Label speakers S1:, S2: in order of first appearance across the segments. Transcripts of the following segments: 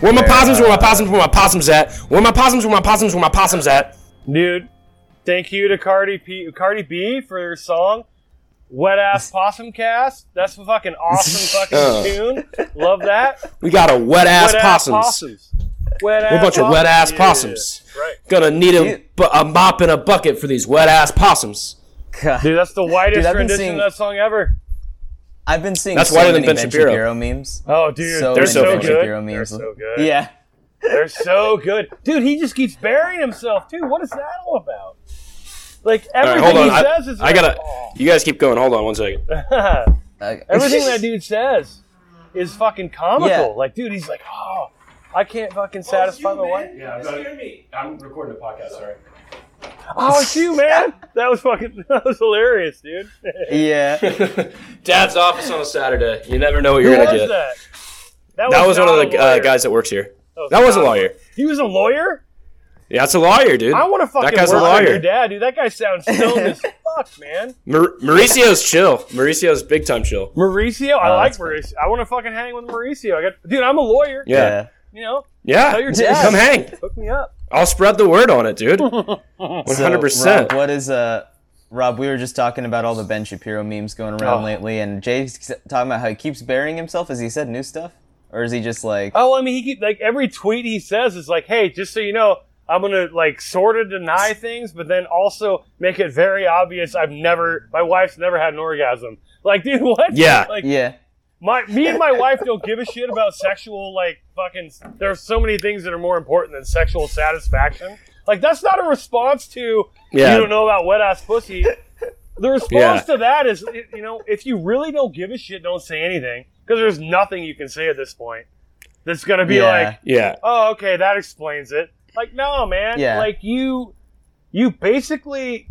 S1: Where
S2: my possums? Where my possums? Where my possums at? Where my possums? Where my possums? Where my possums at?
S3: Dude, thank you to Cardi, P- Cardi B for her song Wet Ass Possum Cast. That's a fucking awesome fucking
S2: Uh.
S3: tune. Love that.
S2: We got a wet ass
S3: Wet
S2: possums.
S3: possums. Wet
S2: We're a bunch of wet ass
S3: Yeah.
S2: possums.
S3: Right.
S2: Gonna need a, a mop and a bucket for these wet ass possums.
S1: God,
S3: Dude, that's the whitest
S1: Dude, I've been
S3: rendition
S1: seeing-
S3: of that song ever.
S1: I've been seeing
S2: That's
S1: so
S2: whiter than
S1: many
S2: Ben Shapiro.
S1: memes.
S3: Oh, dude,
S1: so
S3: they're
S2: so
S3: so
S1: Ben
S3: good.
S1: Shapiro
S3: They're so good.
S1: Yeah.
S3: They're so good. Dude, he just keeps burying himself, too. What is that all about? Like,
S2: All right,
S3: everything
S2: hold on.
S3: he
S2: I,
S3: says is
S2: I
S3: like,
S2: gotta.
S3: oh.
S2: You guys keep going. Hold on one second.
S1: Uh,
S3: Everything that dude says is fucking comical.
S1: Yeah.
S3: Like, dude, he's like, oh, I can't fucking satisfy my wife.
S2: Yeah, me. I'm recording a podcast. Sorry.
S3: Oh, it's you, man. That was fucking, that was hilarious, dude.
S1: yeah.
S2: Dad's office on a Saturday. You never know what you're gonna
S3: was
S2: get.
S3: that?
S2: That was one of the uh, guys that works here.
S3: was
S2: That was a lawyer.
S3: He was a lawyer?
S2: Yeah, that's a lawyer, dude.
S3: I want to fucking
S2: That guy's a
S3: work with
S2: lawyer.
S3: your dad, dude. That guy sounds stoned as fuck, man.
S2: Maur- Mauricio's chill. Mauricio's big time chill.
S3: Mauricio, I
S1: Oh,
S3: like
S1: that's funny.
S3: Mauricio. I want to fucking hang with Mauricio. I got, dude, I'm a lawyer.
S2: Yeah.
S3: You know,
S2: Yeah.
S3: tell your dad.
S2: Come hang.
S3: Hook me up.
S2: I'll spread the word on it, dude. Hundred percent.
S1: Rob, what is uh Rob, we were just talking about all the Ben Shapiro memes going around
S3: Oh.
S1: lately, and Jay's talking about how he keeps burying himself. Has he said new stuff, or is he just like,
S3: Oh, I mean, he keep, like every tweet he says is like, "Hey, just so you know, I'm gonna like sort of deny things, but then also make it very obvious I've never, my wife's never had an orgasm." Like, dude, what?
S2: Yeah.
S3: Like,
S1: yeah,
S3: my me and my wife don't give a shit about sexual like fucking. There's so many things that are more important than sexual satisfaction. Like, that's not a response to
S2: Yeah.
S3: you don't know about wet ass pussy. The response
S2: Yeah.
S3: to that is, you know, if you really don't give a shit, don't say anything because there's nothing you can say at this point that's gonna be
S1: Yeah.
S3: like,
S2: Yeah.
S3: oh, okay, that explains it. Like, no, man.
S1: Yeah.
S3: Like you, you basically,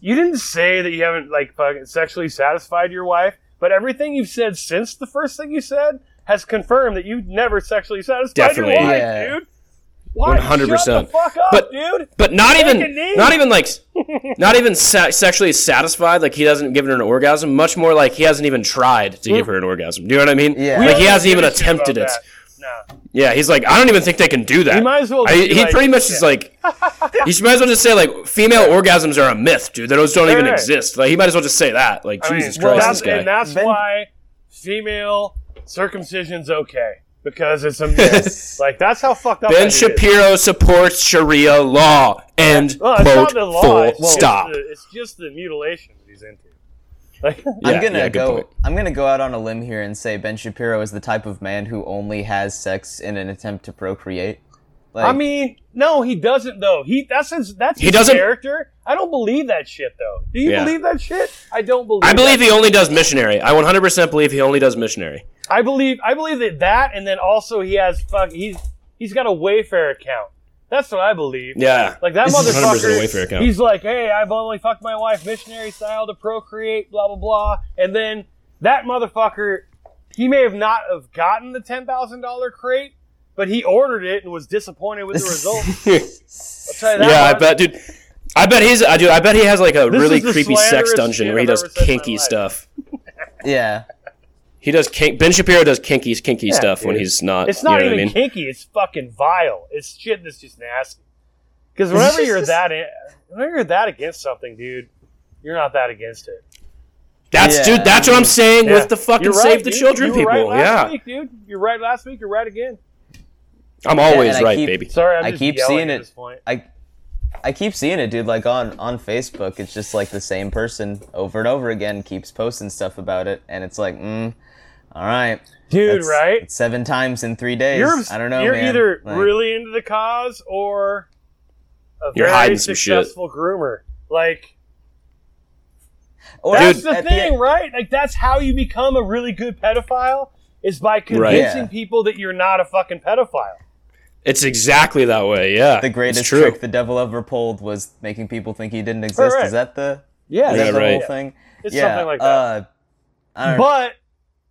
S3: you didn't say that you haven't like fucking sexually satisfied your wife, but everything you've said since the first thing you said has confirmed that you've never sexually satisfied
S2: Definitely.
S3: your wife,
S1: Yeah.
S3: dude.
S2: 100%.
S3: Shut the fuck up,
S2: But-
S3: dude.
S2: But not
S3: Take
S2: even, not even like, not even se- sexually satisfied. Like he hasn't given her an orgasm. Much more like he hasn't even tried to hmm? give her an orgasm. Do you know what I mean?
S1: Yeah.
S2: Like he hasn't even attempted it.
S3: that. No.
S2: Yeah. He's like, I don't even think they can do that.
S3: He might as well
S2: I, he
S3: like-
S2: pretty much is like, he might as well just say like, female orgasms are a myth, dude. Those don't even
S3: Right.
S2: exist. Like he might as well just say that. Like
S3: I
S2: Jesus
S3: well,
S2: Christ,
S3: that's,
S2: this guy.
S3: and that's
S1: Ben-
S3: why female circumcision's okay because it's a myth. like that's how fucked up.
S2: Ben
S3: that is.
S2: Shapiro supports Sharia law. End
S3: Well,
S2: quote.
S3: not the law.
S2: Full
S3: it's just
S2: stop.
S3: the- it's just the mutilation that he's into. Like,
S2: Yeah,
S1: I'm gonna
S2: yeah,
S1: go.
S2: point.
S1: I'm gonna go out on a limb here and say Ben Shapiro is the type of man who only has sex in an attempt to procreate. Like,
S3: I mean, no, he doesn't though. He that's his that's
S2: He
S3: his
S2: doesn't-
S3: character. I don't believe that shit though. Do you
S2: Yeah.
S3: believe that shit? I don't believe.
S2: I believe
S3: that.
S2: he only does missionary. I 100% believe he only does missionary.
S3: I believe I believe that that, and then also he has fuck. He's he's got a Wayfair account. That's what I believe.
S2: Yeah.
S3: Like that
S2: 100%
S3: motherfucker.
S2: Wayfair.
S3: He's like, hey, I've only fucked my wife missionary style to procreate, blah blah blah. And then that motherfucker, he may have not have gotten the ten thousand dollar crate, but he ordered it and was disappointed with the result. I'll tell you that.
S2: yeah, I bet, dude. I bet he's. I do. I bet he has like a
S3: This
S2: really creepy sex dungeon where he does
S3: ever said in my
S2: kinky stuff.
S1: yeah,
S2: He does kink. Ben Shapiro does kinky, kinky
S3: Yeah,
S2: stuff when he's not.
S3: It's not
S2: you know
S3: even
S2: what I mean?
S3: kinky. It's fucking vile. It's shit that's just nasty. Because whenever you're that, in, whenever you're that against something, dude, you're not that against it.
S1: Yeah,
S2: That's dude. That's what I'm saying
S3: Yeah.
S2: with the fucking
S3: right,
S2: save the
S3: dude.
S2: children
S3: You were
S2: people.
S3: right last
S2: yeah,
S3: week, dude. You're right last week. You're right again.
S2: I'm always
S1: and
S2: right,
S1: keep-
S2: baby.
S3: Sorry, I'm
S1: I
S3: just
S1: keep
S3: yelling
S1: seeing
S3: at
S1: it.
S3: this point.
S1: I I keep seeing it, dude. Like on on Facebook, it's just like the same person over and over again keeps posting stuff about it, and it's like, mm, all right,
S3: Dude,
S1: that's-
S3: right?
S1: it's seven times in three days.
S3: You're
S1: I don't know.
S3: You're
S1: man.
S3: either
S1: Like,
S3: really into the cause or a
S2: You're
S3: very
S2: hiding some shit.
S3: successful groomer. Like
S1: or
S3: that's
S1: Dude,
S3: the thing,
S1: end-
S3: right? Like that's how you become a really good pedophile is by convincing
S1: Yeah.
S3: people that you're not a fucking pedophile.
S2: It's exactly that way. Yeah,
S1: the greatest
S2: true.
S1: trick the devil ever pulled was making people think he didn't exist.
S3: Right.
S1: Is that the
S3: Yeah,
S1: is
S2: Yeah,
S1: that the
S2: right.
S1: whole thing?
S3: It's
S1: yeah,
S3: something like that.
S1: Uh, I don't
S3: But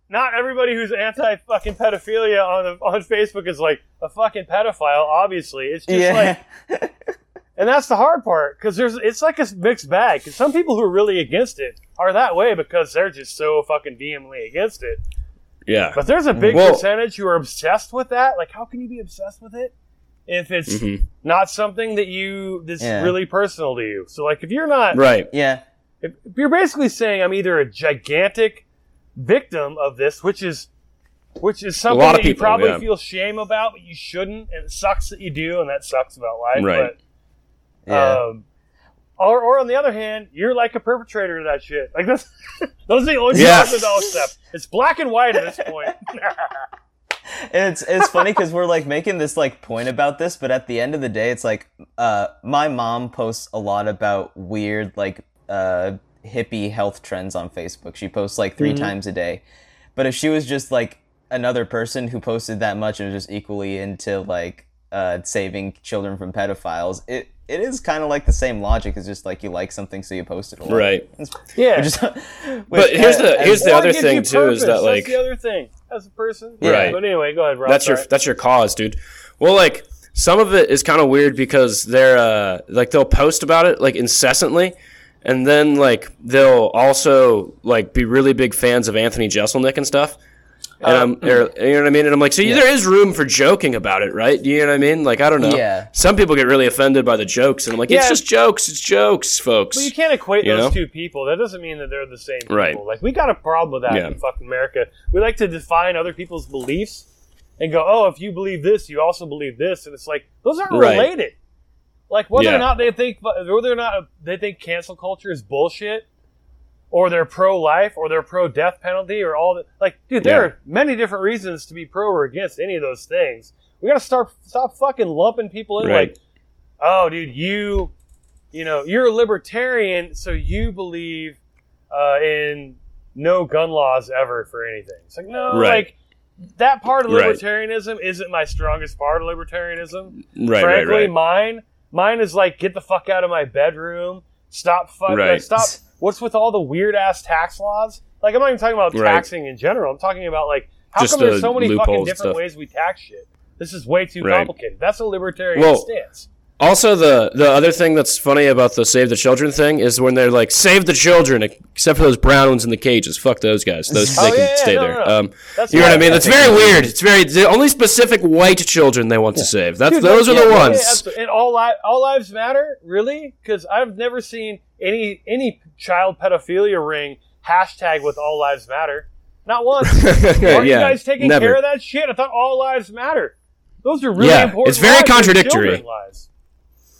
S3: not everybody who's anti fucking pedophilia on the, on Facebook is like a fucking pedophile. Obviously, it's just
S1: yeah,
S3: like And that's the hard part because there's it's like a mixed bag. Because some people who are really against it are that way because they're just so fucking vehemently against it.
S2: Yeah.
S3: But there's a big
S2: Well-
S3: percentage who are obsessed with that. Like, how can you be obsessed with it if it's
S2: Mhm.
S3: not something that you that's
S1: Yeah.
S3: really personal to you? So, like, if you're not,
S2: Right.
S1: Yeah.
S3: if, if you're basically saying I'm either a gigantic victim of this, which is which is something
S2: lot of
S3: that you probably
S2: yeah.
S3: feel shame about, but you shouldn't, and it sucks that you do, and that sucks about life.
S2: Right.
S3: But
S1: Yeah.
S3: um, or, or on the other hand, you're like a perpetrator of that shit. Like this, those are the only
S2: Yeah.
S3: two dog step. It's black and white at this point.
S1: And it's it's funny because we're like making this like point about this, but at the end of the day, it's like uh, my mom posts a lot about weird like uh, hippie health trends on Facebook. She posts like 3 times a day, but if she was just like another person who posted that much and was just equally into like uh, saving children from pedophiles, it it is kind of like the same logic. It's just like you like something, so you post it a lot.
S2: Right.
S3: yeah.
S1: Which is,
S2: But
S1: which,
S2: here's the- here's the other thing,
S3: you
S2: too, is that, like-
S3: that's the other thing as a person.
S1: Right.
S3: But anyway, go ahead, Rob.
S2: that's your that's your cause, dude. Well, like some of it is kind of weird because they're uh, like they'll post about it like incessantly, and then like they'll also like be really big fans of Anthony Jeselnik and stuff. And uh, I'm, or- you know what I mean? And I'm like, so there is room for joking about it, right? Do you know what I mean? Like, I don't know.
S1: Yeah.
S2: Some people get really offended by the jokes, and I'm like, it's
S3: Yeah.
S2: just jokes. It's jokes, folks.
S3: But you can't equate
S2: You
S3: those
S2: know?
S3: two people. That doesn't mean that they're the same people.
S2: Right.
S3: Like we got a problem with that
S2: Yeah.
S3: in fucking America. We like to define other people's beliefs and go, "Oh, if you believe this, you also believe this," and it's like those aren't
S2: Right.
S3: related. Like whether
S2: Yeah.
S3: or not they think whether or not they think cancel culture is bullshit, or they're pro life, or they're pro death penalty, or all that. Like, dude, there
S2: Yeah.
S3: are many different reasons to be pro or against any of those things. We gotta start stop fucking lumping people in
S2: Right.
S3: like, oh, dude, you, you know, you're a libertarian, so you believe uh, in no gun laws ever for anything. It's like no,
S2: Right.
S3: like that part of
S2: Right.
S3: libertarianism isn't my strongest part of libertarianism.
S2: right, right,
S3: Frankly,
S2: right.
S3: mine, mine is like get the fuck out of my bedroom. Stop fucking.
S2: Right.
S3: Like, stop. What's with all the weird ass tax laws? Like I'm not even talking about
S2: Right.
S3: taxing in general. I'm talking about like how
S2: Just
S3: come there's so many fucking different
S2: stuff.
S3: ways we tax shit. This is way too
S2: Right.
S3: complicated. That's a libertarian
S2: Well,
S3: stance.
S2: Also, the the other thing that's funny about the save the children thing is when they're like save the children, except for those brown ones in the cages. Fuck those guys. Those
S3: Oh,
S2: they
S3: yeah,
S2: can
S3: yeah,
S2: stay
S3: no,
S2: there.
S3: no, no.
S2: Um, you know what I mean? That's very weird. It's very the only specific white children they want to save. That's
S3: Dude,
S2: those
S3: yeah,
S2: are the ones.
S3: yeah, and all li- all lives matter, really? Because I've never seen any any child pedophilia ring hashtag with all lives matter. Not once.
S2: Yeah,
S3: you guys taking
S2: never.
S3: care of that shit? I thought all lives matter. Those are really
S2: Yeah,
S3: important.
S2: it's very contradictory.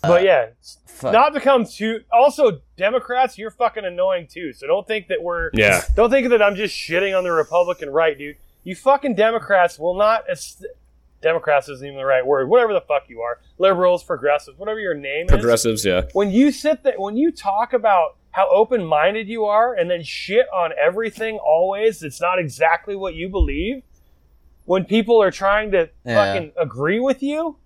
S3: Children lives. But uh, yeah,
S1: fuck.
S3: not to come too. Also, Democrats, you're fucking annoying too. So don't think that we're.
S2: Yeah.
S3: Don't think that I'm just shitting on the Republican right, dude. You fucking Democrats will not. Est- Democrats isn't even the right word. Whatever the fuck you are, liberals, progressives, whatever your name is.
S2: Progressives, yeah.
S3: When you sit there, when you talk about how open-minded you are, and then shit on everything always, it's not exactly what you believe. When people are trying to
S1: Yeah.
S3: fucking agree with you,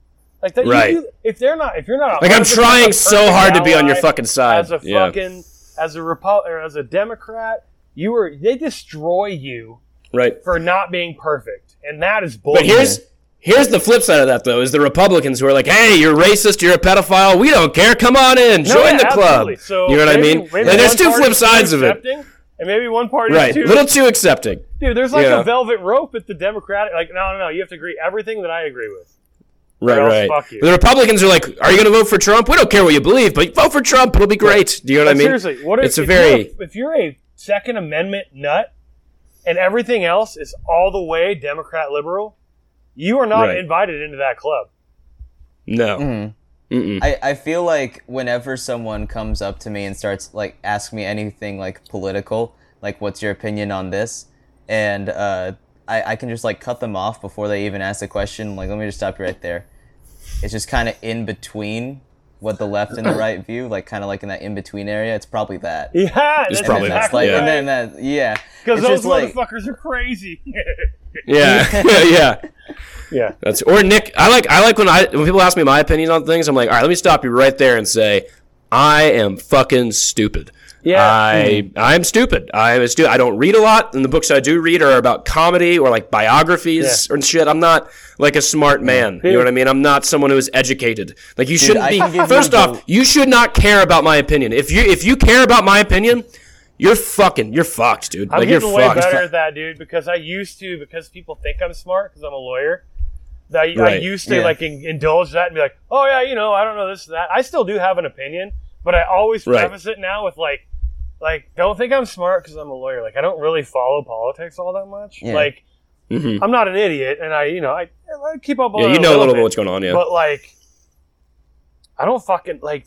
S3: like that, you
S2: Right.
S3: do- if they're not, if you're not,
S2: Like I'm trying so hard to be on your fucking side.
S3: as a
S2: yeah.
S3: fucking as a Repu- or as a Democrat, you were they destroy you
S2: Right.
S3: for not being perfect, and that is bullshit.
S2: But here's here's the flip side of that though: is the Republicans who are like, "Hey, you're racist, you're a pedophile. We don't care. Come on in,
S3: No,
S2: join
S3: yeah,
S2: the club."
S3: So
S2: you know what
S3: maybe-
S2: I mean? Like, there's two flip sides of it.
S3: and maybe one party
S2: Right,
S3: is too.
S2: little too accepting.
S3: Dude, there's like
S2: Yeah.
S3: a velvet rope at the Democratic. Like, no, no, no. You have to agree everything that I agree with.
S2: Right,
S3: else
S2: right.
S3: fuck you.
S2: The Republicans are like, "Are you going to vote for Trump? We don't care what you believe, but vote for Trump. It'll be great." Do you know what I mean?
S3: seriously, what if,
S2: it's a
S3: if
S2: very
S3: you're a, if you're a Second Amendment nut, and everything else is all the way Democrat liberal, you are not
S2: Right.
S3: invited into that club.
S2: no. Mm-mm.
S1: I, I feel like whenever someone comes up to me and starts like ask me anything like political, like what's your opinion on this, and uh, I, I can just like cut them off before they even ask the question. Like let me just stop you right there. It's just kind of in between what the left and the right view, like kind of like in that in between area. It's probably that.
S3: Yeah,
S2: It's
S3: that's
S2: probably
S1: and that's
S3: exactly
S1: like,
S2: yeah.
S1: and then that, yeah,
S3: because those
S1: just like-
S3: motherfuckers are crazy.
S2: Yeah, yeah.
S3: yeah,
S2: That's or Nick. I like I like when I when people ask me my opinion on things. I'm like, all right, let me stop you right there and say, I am fucking stupid.
S3: Yeah.
S2: I I'm stupid. I'm a stu- I don't read a lot, and the books I do read are about comedy or like biographies
S3: Yeah.
S2: and shit. I'm not like a smart mm. man. You know what I mean? I'm not someone who is educated. Like you shouldn't
S1: I
S2: be.
S1: you
S2: First off, you should not care about my opinion. If you if you care about my opinion, you're fucking you're fucked, dude.
S3: I'm
S2: like
S3: getting way
S2: fucked.
S3: better at that, dude, because I used to, because people think I'm smart because I'm a lawyer. that I, I used to
S1: Yeah.
S3: like in, indulge that and be like, oh yeah, you know, I don't know this and that. I still do have an opinion, but I always
S2: Right.
S3: preface it now with like, like don't think I'm smart because I'm a lawyer. Like I don't really follow politics all that much.
S1: Yeah.
S3: Like
S2: Mhm.
S3: I'm not an idiot, and I, you know, I, I keep up on
S2: Yeah,
S3: it
S2: you know a little bit
S3: bit.
S2: what's going on. Yeah.
S3: But like, I don't fucking like.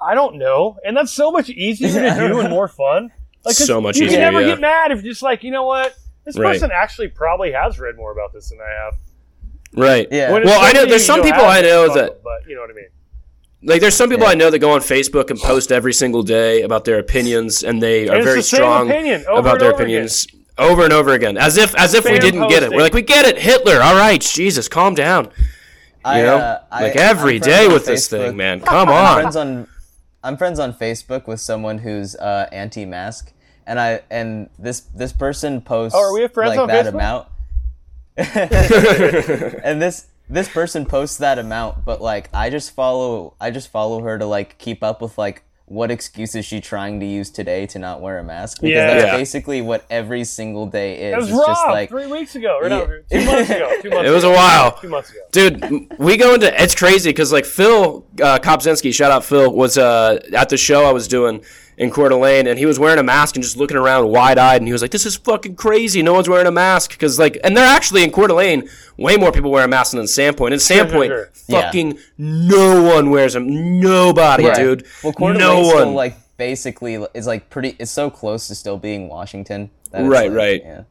S3: I don't know, and that's so much easier to
S1: don't
S3: and more fun. Like 'cause
S2: So much
S3: you
S2: easier, You
S3: can never
S2: yeah.
S3: get mad if you're just like, you know what, this
S2: Right.
S3: person actually probably has read more about this than I have.
S2: right.
S1: Yeah.
S3: When
S2: Well, I know there's some people I know that-
S3: but you know what I mean.
S2: Like there's some people
S3: Yeah.
S2: I know that go on Facebook and post every single day about their opinions, and they are
S3: And it's
S2: very
S3: the
S2: strong
S3: opinion
S2: about their
S3: over
S2: opinions over and over again, as if as if we didn't get it. We're like, we get it, Hitler. All right, Jesus, calm down. You
S1: I,
S2: know,
S1: uh,
S2: like every
S1: I'm
S2: day
S1: friends on
S2: with this thing, man. Come on.
S1: I'm
S2: on.
S1: friends on I'm friends on Facebook with someone who's uh, anti-mask, and I and this this person posts
S3: Oh, are we friends
S1: like
S3: on
S1: that
S3: Facebook?
S1: amount, and this this person posts that amount, but like I just follow I just follow her to like keep up with like what excuse is she trying to use today to not wear a mask because
S3: Yeah.
S1: that's
S2: Yeah.
S1: basically what every single day is.
S3: It was
S1: it's
S3: Rob
S1: just like
S3: three weeks ago, or no, two months ago. Two months
S2: It was
S3: ago.
S2: a while.
S3: Two months ago.
S2: Dude, we go into it's crazy because like Phil uh, Kopzinski, shout out Phil, was uh, at the show I was doing in Coeur d'Alene, and he was wearing a mask and just looking around wide eyed, and he was like, "This is fucking crazy. No one's wearing a mask." Because like, and they're actually in Coeur d'Alene, way more people wearing masks than in Sandpoint. In
S3: sure,
S2: Sandpoint,
S3: sure.
S1: Yeah.
S2: fucking no one wears them. Nobody,
S1: Right.
S2: dude.
S1: Well, Coeur
S2: no
S1: d'Alene's
S2: one.
S1: still like basically is like pretty. It's so close to still being Washington. that
S2: Right,
S1: like,
S2: right.
S1: Yeah.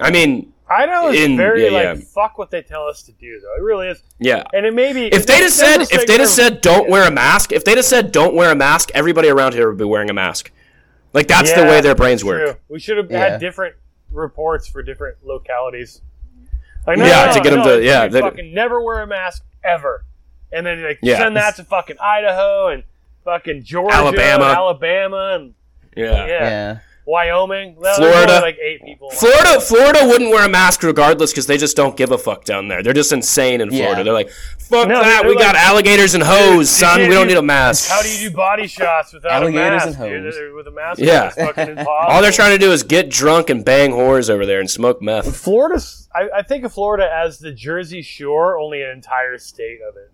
S2: I mean,
S3: I know it's
S2: In-
S3: very
S2: yeah,
S3: like
S2: yeah.
S3: fuck what they tell us to do though. It really is,
S2: yeah.
S3: and it may be
S2: If they'd have said, if they'd have said, "Don't wear a mask," if they'd have said, "Don't wear a mask," everybody around here would be wearing a mask. Like that's the way their brains work.
S3: true. We should have
S1: Yeah.
S3: had different reports for different localities. Like, no,
S2: Yeah,
S3: no,
S2: to get them to-
S3: it's
S2: yeah, they-
S3: fucking never wear a mask ever, and then like
S2: Yeah.
S3: send that to fucking Idaho and fucking Georgia,
S2: Alabama.
S3: Alabama, and
S2: Yeah.
S3: yeah,
S1: Yeah.
S3: Wyoming,
S2: Florida.
S3: like eight people.
S2: Florida, Florida wouldn't wear a mask regardless because they just don't give a fuck down there. They're just insane in Florida.
S1: Yeah.
S2: They're like, fuck
S3: No,
S2: that.
S3: they're
S2: We got alligators and
S3: Dude,
S2: hose, son. We don't
S3: do-
S2: need a mask.
S3: How do you do body shots without
S1: Alligators
S3: a mask?
S1: and
S3: dude?
S1: hoes.
S3: With a mask,
S2: Yeah.
S3: fucking.
S2: All they're trying to do is get drunk and bang whores over there and smoke meth.
S3: Florida's. I, I think of Florida as the Jersey Shore, only an entire state of it.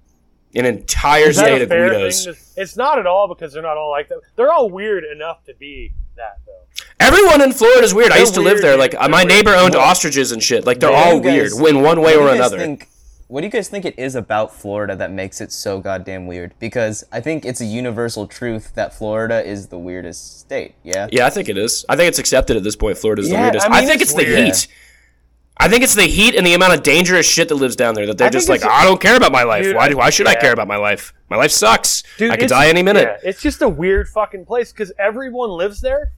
S2: An entire state of
S3: fair
S2: Guidos.
S3: thing? to- It's not at all because they're not all like that. They're all weird enough to be that though.
S2: Everyone in Florida is weird. I
S3: They're
S2: used to live there. Like uh, my neighbor owned
S1: What-
S2: ostriches and shit. Like they're all
S1: guys-
S2: weird in one way
S1: do
S2: or another.
S1: Think, what do you guys think it is about Florida that makes it so goddamn weird? Because I think it's a universal truth that Florida is the weirdest state. Yeah.
S2: Yeah, I think it is. I think it's accepted at this point. Florida's the
S3: Yeah,
S2: weirdest.
S3: I
S2: I, think
S3: it's
S2: it's, the heat. I think it's the heat and the amount of dangerous shit that lives down there that they're
S3: I
S2: just like, I don't care about my life.
S3: Dude,
S2: why,
S3: I-
S2: why should I care about my life? My life sucks.
S3: Dude,
S2: I could die any minute.
S3: Yeah, it's just a weird fucking place because everyone lives there.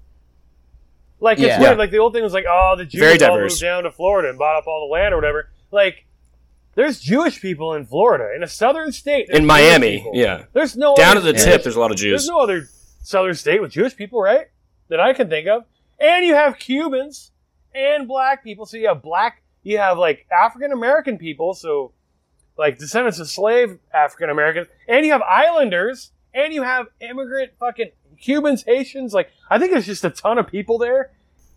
S3: Like it's
S1: Yeah.
S3: weird. Like the old thing was like, oh, the Jews all moved down to Florida and bought up all the land or whatever. Like, there's Jewish people in Florida, in a southern state.
S2: In
S3: Jewish
S2: Miami,
S3: people.
S2: yeah.
S3: There's no
S2: Down to
S3: other
S2: the tip, there's a lot of Jews.
S3: There's no other southern state with Jewish people, right? That I can think of. And you have Cubans and black people. So you have black, you have like African American people. So like descendants of slave African Americans. And you have islanders. And you have immigrant fucking Cubans, Haitians. Like, I think there's just a ton of people there.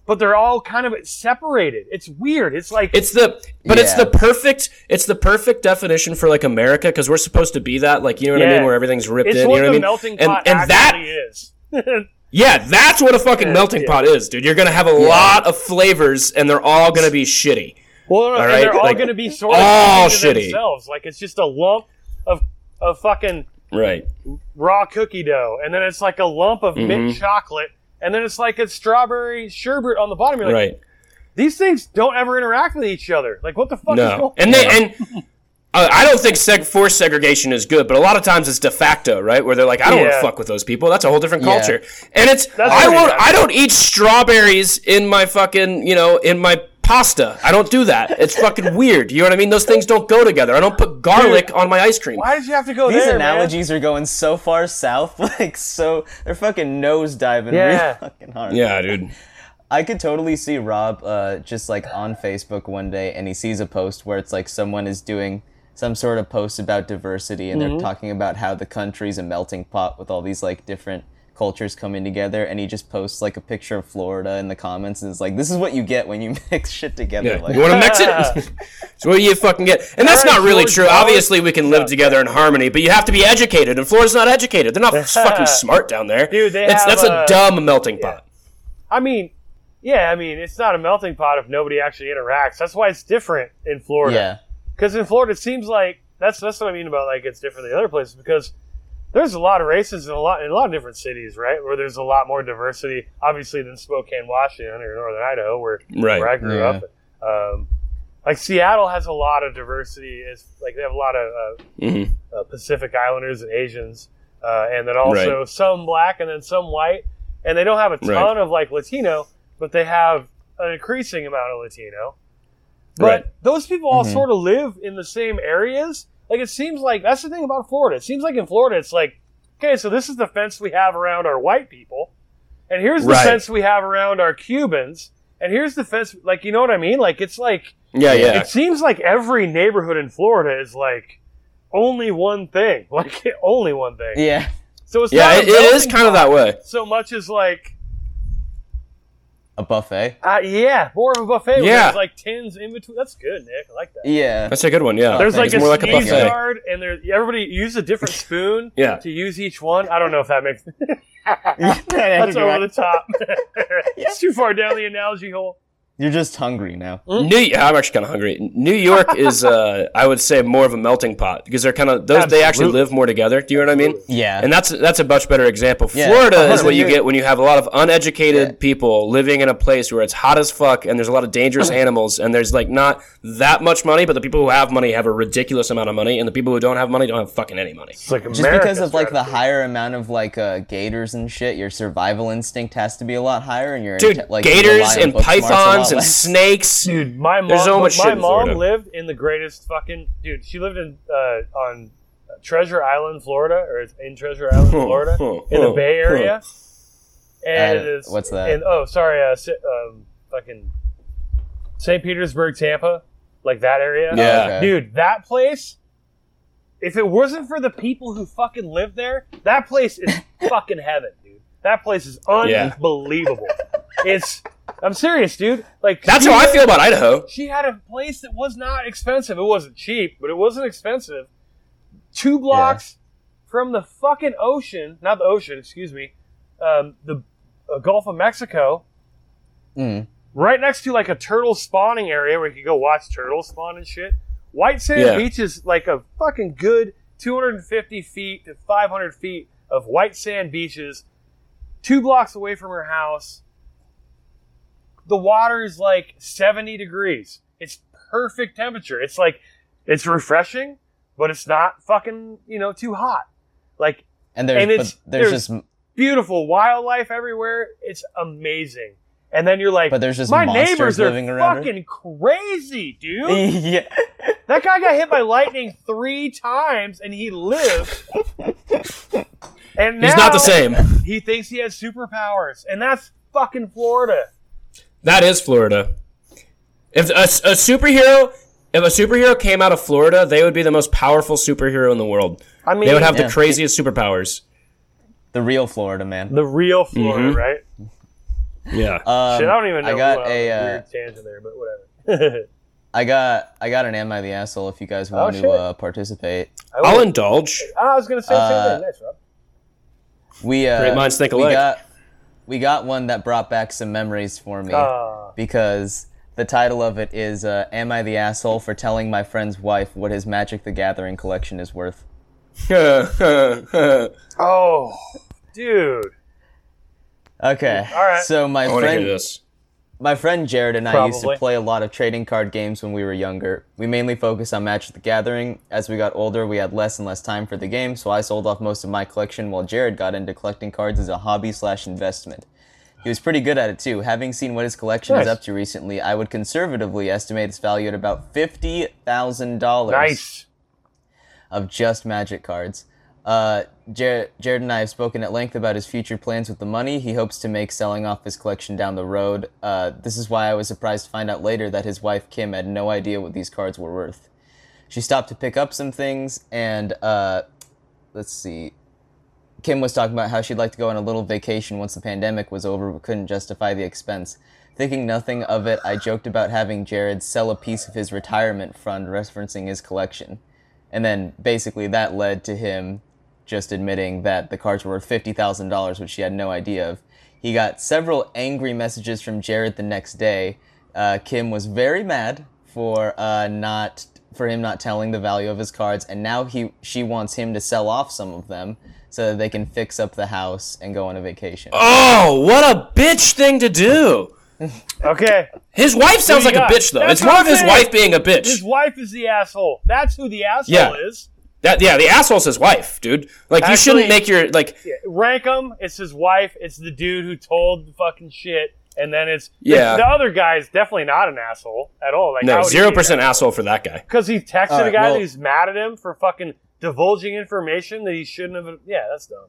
S3: But they're all kind of separated. It's weird. It's like
S2: It's the, but it's the perfect, it's the perfect definition for like America because we're supposed to be that, like you know what I mean, where everything's ripped
S3: it's
S2: in.
S3: what
S2: You know
S3: the
S2: what I mean?
S3: melting
S2: and
S3: pot
S2: and that,
S3: actually is.
S2: yeah, that's what a fucking melting
S3: yeah.
S2: pot is, dude. You're gonna have a lot of flavors, and they're all gonna be shitty.
S3: Well, and
S2: right,
S3: they're all
S2: like,
S3: going to be sort of
S2: all shitty.
S3: themselves. Like it's just a lump of of fucking
S2: Right.
S3: raw cookie dough, and then it's like a lump of
S2: Mm-hmm.
S3: mint chocolate, and then it's like a strawberry sherbet on the bottom. You're like,
S2: Right.
S3: these things don't ever interact with each other. Like, what the fuck is
S2: No,
S3: going?
S2: and they and uh, I don't think seg- forced segregation is good, but a lot of times it's de facto, right? Where they're like, I don't want to fuck with those people. That's a whole different
S1: Yeah.
S2: culture, and it's
S3: That's
S2: I won't. I don't eat strawberries in my fucking you know in my pasta. I don't do that. It's fucking weird. You know what I mean? Those things don't go together. I don't put garlic on my ice cream.
S3: Why did you have to go
S1: These
S3: there,
S1: analogies are going so far south, like so they're fucking nose diving
S3: Yeah.
S1: real fucking hard.
S2: Yeah, dude.
S1: I could totally see Rob uh, just like on Facebook one day and he sees a post where it's like someone is doing some sort of post about diversity and
S3: Mm-hmm.
S1: they're talking about how the country's a melting pot with all these like different cultures coming together and he just posts like a picture of Florida in the comments and it's like this is what you get when you mix shit together
S2: Yeah.
S1: like
S2: you want to mix it? so what do you fucking get? And that's not really true. Obviously, we can live together in harmony, but you have to be educated, and Florida's not educated. They're not fucking smart down there.
S3: Dude, they
S2: It's-
S3: have,
S2: that's a
S3: uh,
S2: dumb melting pot.
S3: I mean, yeah, I mean, it's not a melting pot if nobody actually interacts. That's why it's different in Florida.
S1: yeah
S3: Because in Florida, it seems like that's that's what I mean about like it's different than other places because there's a lot of races in a lot in a lot of different cities, right? Where there's a lot more diversity, obviously, than Spokane, Washington, or Northern Idaho, where
S2: Right.
S3: where I grew
S1: Yeah.
S3: up. Um, like Seattle has a lot of diversity. It's like they have a lot of uh,
S2: Mhm.
S3: uh, Pacific Islanders and Asians, uh, and then also
S2: Right.
S3: some black and then some white. And they don't have a ton
S2: Right.
S3: of like Latino, but they have an increasing amount of Latino. But
S2: Right.
S3: those people all
S1: Mhm.
S3: sort of live in the same areas. Like it seems like that's the thing about Florida. It seems like in Florida, it's like, okay, so this is the fence we have around our white people, and here's the
S2: Right.
S3: fence we have around our Cubans, and here's the fence. Like you know what I mean? Like it's like
S2: Yeah, yeah.
S3: it seems like every neighborhood in Florida is like only one thing, like only one thing.
S1: yeah
S3: So it's
S2: Yeah,
S3: not
S2: it, it is kind of that way.
S3: So much as like,
S1: a buffet
S3: uh, yeah, more of a buffet.
S2: Yeah.
S3: there's like tins in between. That's good, Nick. I like that.
S1: yeah
S2: That's a good one, yeah.
S3: There's like
S2: it's
S3: a
S2: more like a buffet.
S3: guard, and there everybody use a different spoon
S2: Yeah.
S3: to use each one. I don't know if that makes
S1: That's
S3: that's over the top. it's too far down the analogy hole.
S1: You're just hungry now
S2: New, yeah, I'm actually kind of hungry. New York is, uh, I would say, more of a melting pot because they're kind of those. They actually live more together. Do you know what I mean?
S1: yeah
S2: And that's that's a much better example.
S1: Yeah.
S2: Florida is what you get when you have a lot of uneducated
S1: Yeah.
S2: people living in a place where it's hot as fuck and there's a lot of dangerous animals and there's like not that much money, but the people who have money have a ridiculous amount of money and the people who don't have money don't have fucking any money.
S3: It's like
S1: just because of like the higher amount of like uh, gators and shit, your survival instinct has to be a lot higher, and your
S2: Dude,
S1: inte- like
S2: gators and
S1: book smarts a lot
S2: pythons and snakes.
S3: Dude, my mom,
S2: There's so much
S3: my
S2: shit in
S3: mom
S2: Florida.
S3: lived in the greatest fucking dude. She lived in uh, on Treasure Island, Florida, or in Treasure Island, Florida, in the Bay Area. And
S1: Uh,
S3: it is
S1: what's that?
S3: And oh, sorry, uh, um, fucking St. Petersburg, Tampa, like that area.
S2: Yeah.
S1: okay.
S3: dude, that place. If it wasn't for the people who fucking live there, that place is fucking heaven, dude. That place is
S2: Yeah.
S3: unbelievable. It's. I'm serious, dude. Like
S2: That's how I feel about Idaho.
S3: She had a place that was not expensive. It wasn't cheap, but it wasn't expensive. Two blocks from the fucking ocean, not the ocean, excuse me, um, the uh, Gulf of Mexico,
S1: Mm.
S3: right next to like a turtle spawning area where you could go watch turtles spawn and shit. White Sand
S2: Yeah.
S3: Beach is like a fucking good 250 feet to 500 feet of white sand beaches, two blocks away from her house. The water is like 70 degrees. It's perfect temperature. It's like, it's refreshing, but it's not fucking, you know, too hot. Like,
S1: And there's
S3: And it's-
S1: there's,
S3: there's-
S1: just
S3: beautiful wildlife everywhere. It's amazing. And then you're like,
S1: But there's just
S3: my neighbors are
S1: living around her."
S3: fucking crazy, dude.
S1: yeah.
S3: that guy got hit by lightning three times and he lived. And now
S2: He's not the same.
S3: He thinks he has superpowers, and that's fucking Florida.
S2: That is Florida. If a, a superhero, if a superhero came out of Florida, they would be the most powerful superhero in the world.
S3: I mean,
S2: They would have
S1: Yeah.
S2: the craziest superpowers.
S1: The real Florida man.
S3: the real Florida,
S2: Mhm.
S3: right?
S2: Yeah.
S1: Um,
S3: Shit, I don't even know.
S1: I got
S3: what-
S1: a. Uh,
S3: weird tangent there, but whatever.
S1: I got. I got an am I the asshole if you guys want
S3: Oh,
S1: to uh, participate.
S3: I,
S2: I'll indulge.
S3: I was gonna say the same
S1: Uh,
S3: thing. Nice, Rob.
S1: We uh,
S2: Great minds think
S1: we
S2: alike.
S1: got we got one that brought back some memories for me
S3: Uh,
S1: because the title of it is uh, "Am I the asshole for telling my friend's wife what his Magic the Gathering collection is worth?"
S3: oh, dude.
S1: Okay.
S3: All right.
S1: So my
S2: I want hear
S1: friend,
S2: this.
S1: My friend Jared and I used to play a lot of trading card games when we were younger. We mainly focused on Magic the Gathering. As we got older, we had less and less time for the game, so I sold off most of my collection while Jared got into collecting cards as a hobby slash investment. He was pretty good at it too. Having seen what his collection is up to recently, I would conservatively estimate its value at about fifty thousand dollars
S3: Nice.
S1: of just Magic cards. Uh, Jared, Jared and I have spoken at length about his future plans with the money. He hopes to make selling off his collection down the road. Uh, this is why I was surprised to find out later that his wife Kim had no idea what these cards were worth. She stopped to pick up some things, and uh, let's see. Kim was talking about how she'd like to go on a little vacation once the pandemic was over, but couldn't justify the expense. Thinking nothing of it, I joked about having Jared sell a piece of his retirement fund referencing his collection. And then basically that led to him just admitting that the cards were worth $50,000, which he had no idea of. He got several angry messages from Jared the next day. Uh, Kim was very mad for uh, not for him not telling the value of his cards, and now he she wants him to sell off some of them so that they can fix up the house and go on a vacation.
S2: Oh, what a bitch thing to do.
S3: Okay.
S2: His wife sounds like
S3: you
S2: a bitch though.
S3: That's
S2: it's more of his wife being a bitch.
S3: His wife is the asshole. That's who the asshole
S2: Yeah.
S3: is.
S2: That yeah, the asshole's his wife, dude. Like you shouldn't make your like
S3: Rank him. It's his wife. It's the dude who told the fucking shit. And then it's
S2: Yeah.
S3: The other guy is definitely not an asshole at all. Like
S2: no zero percent asshole for that guy.
S3: because he texted
S1: All
S3: a guy
S1: well-
S3: that he's mad at him for fucking divulging information that he shouldn't have. Yeah, that's dumb.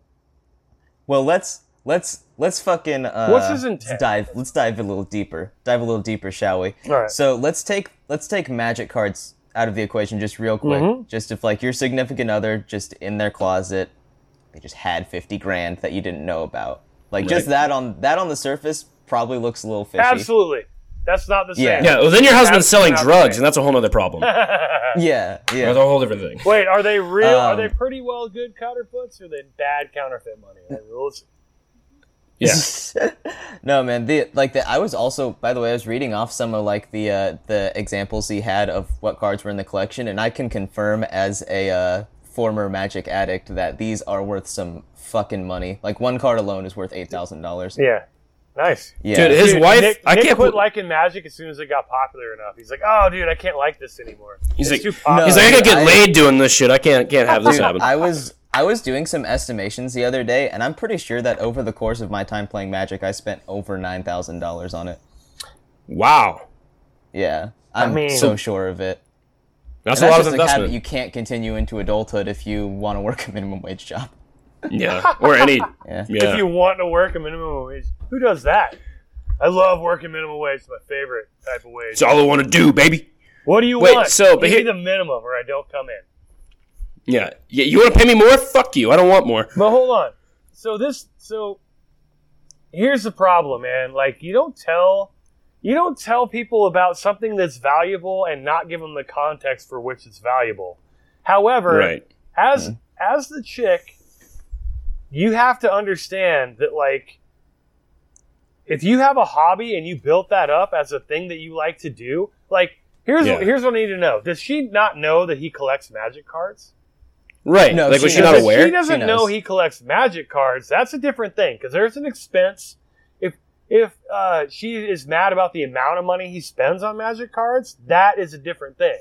S1: Well, let's let's let's fucking uh,
S3: What's his
S1: let's
S3: intent?
S1: dive let's dive a little deeper. Dive a little deeper, shall we?
S3: All right.
S1: So let's take let's take magic cards out of the equation just real quick.
S3: Mhm.
S1: Just if like your significant other just in their closet, they just had fifty grand that you didn't know about. Like just that on that on the surface probably looks a little fishy.
S3: Absolutely. That's not the same.
S1: Yeah.
S2: Yeah, well then your husband's selling
S3: Absolutely not
S2: drugs,
S3: same.
S2: and that's a whole other problem.
S1: Yeah, yeah.
S2: That's a whole different thing.
S3: Wait, are they real? are
S1: Um,
S3: they pretty well good counterfeits, or are they bad counterfeit money? Like, let's-
S2: Yeah.
S1: no man, the like the I was also by the way I was reading off some of like the uh, the examples he had of what cards were in the collection, and I can confirm as a uh, former Magic addict that these are worth some fucking money. Like one card alone is worth eight thousand dollars.
S3: Yeah, nice.
S1: Yeah,
S2: Dude, his
S3: Dude,
S2: wife,
S3: Nick,
S2: I
S3: Nick
S2: can't
S3: quit
S2: put,
S3: liking Magic as soon as it got popular enough. He's like, "Oh, dude, I can't like this anymore.
S2: He's
S3: it's
S2: like-
S3: too popular."
S2: He's like, I gotta get
S1: I-
S2: laid doing this shit. I can't can't have this happen.
S1: I was I was doing some estimations the other day, and I'm pretty sure that over the course of my time playing Magic, I spent over nine thousand dollars on it.
S2: wow,
S1: Yeah, I'm
S3: mean-
S1: so sure of it.
S2: that's
S1: And
S2: a lot
S1: that's
S2: of
S1: just a habit
S2: investment.
S1: you can't continue into adulthood if you want to work a minimum wage job.
S2: yeah, or any.
S1: Yeah.
S2: Yeah.
S3: if you want to work a minimum wage, who does that? I love working minimum wage. It's my favorite type of wage.
S2: It's all I want to do, baby.
S3: what do you
S2: Wait,
S3: want?
S2: so, but
S3: Give
S2: here-
S3: me the minimum, or I don't come in.
S2: Yeah, yeah. You want to pay me more? Fuck you. I don't want more.
S3: But hold on. So this so here's the problem, man. Like you don't tell you don't tell people about something that's valuable and not give them the context for which it's valuable. However,
S2: Right.
S3: as mm-hmm. as the chick, you have to understand that like if you have a hobby and you built that up as a thing that you like to do, like here's
S2: Yeah.
S3: what, here's what I need to know. Does she not know that he collects magic cards?
S2: Right.
S1: No,
S2: like was
S1: she
S2: she not aware?
S3: She doesn't
S1: She
S3: know he collects magic cards. That's a different thing because there's an expense. If if uh, she is mad about the amount of money he spends on magic cards, that is a different thing.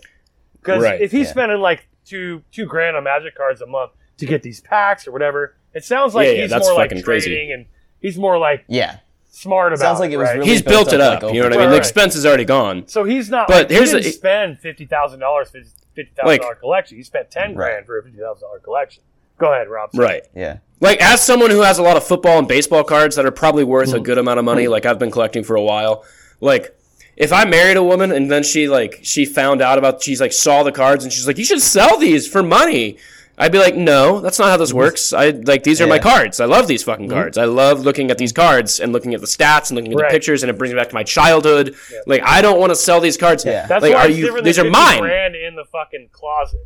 S3: Because
S2: Right,
S3: if he's
S1: yeah.
S3: spending like two two grand on magic cards a month to get these packs or whatever, it sounds like
S2: Yeah, yeah,
S3: he's
S2: that's
S3: more like
S2: fucking crazy.
S3: trading and he's more like
S1: Yeah,
S3: smart about.
S1: Sounds like it was
S3: right?
S1: really-
S2: He's
S1: built
S2: built it
S1: up,
S2: up.
S1: like,
S2: you know what I mean? The
S3: Right.
S2: expense is already gone.
S3: So he's not.
S2: But
S3: But
S2: here's
S3: he didn't
S2: the-
S3: spend fifty thousand dollars for fifty thousand dollar
S2: Like-
S3: collection. He spent ten
S1: Right.
S3: grand for a fifty thousand dollar collection. Go ahead, Rob.
S2: Right.
S1: yeah.
S2: Like as someone who has a lot of football and baseball cards that are probably worth
S3: Hmm.
S2: a good amount of money, like I've been collecting for a while. Like if I married a woman and then she like she found out about she's like saw the cards and she's like, You should sell these for money. I'd be like, No, that's not how this works. I like these are my cards. I love these fucking mm-hmm. cards. I love looking at these mm-hmm. cards and looking at the stats and looking at
S3: Right.
S2: the pictures and it brings me back to my childhood. Like I don't want to sell these cards.
S1: Yeah.
S3: That's
S2: like
S3: why
S2: are
S3: it's
S2: you
S3: different
S2: these
S3: than
S2: are
S3: 50
S2: mine.
S3: Grand in the fucking closet.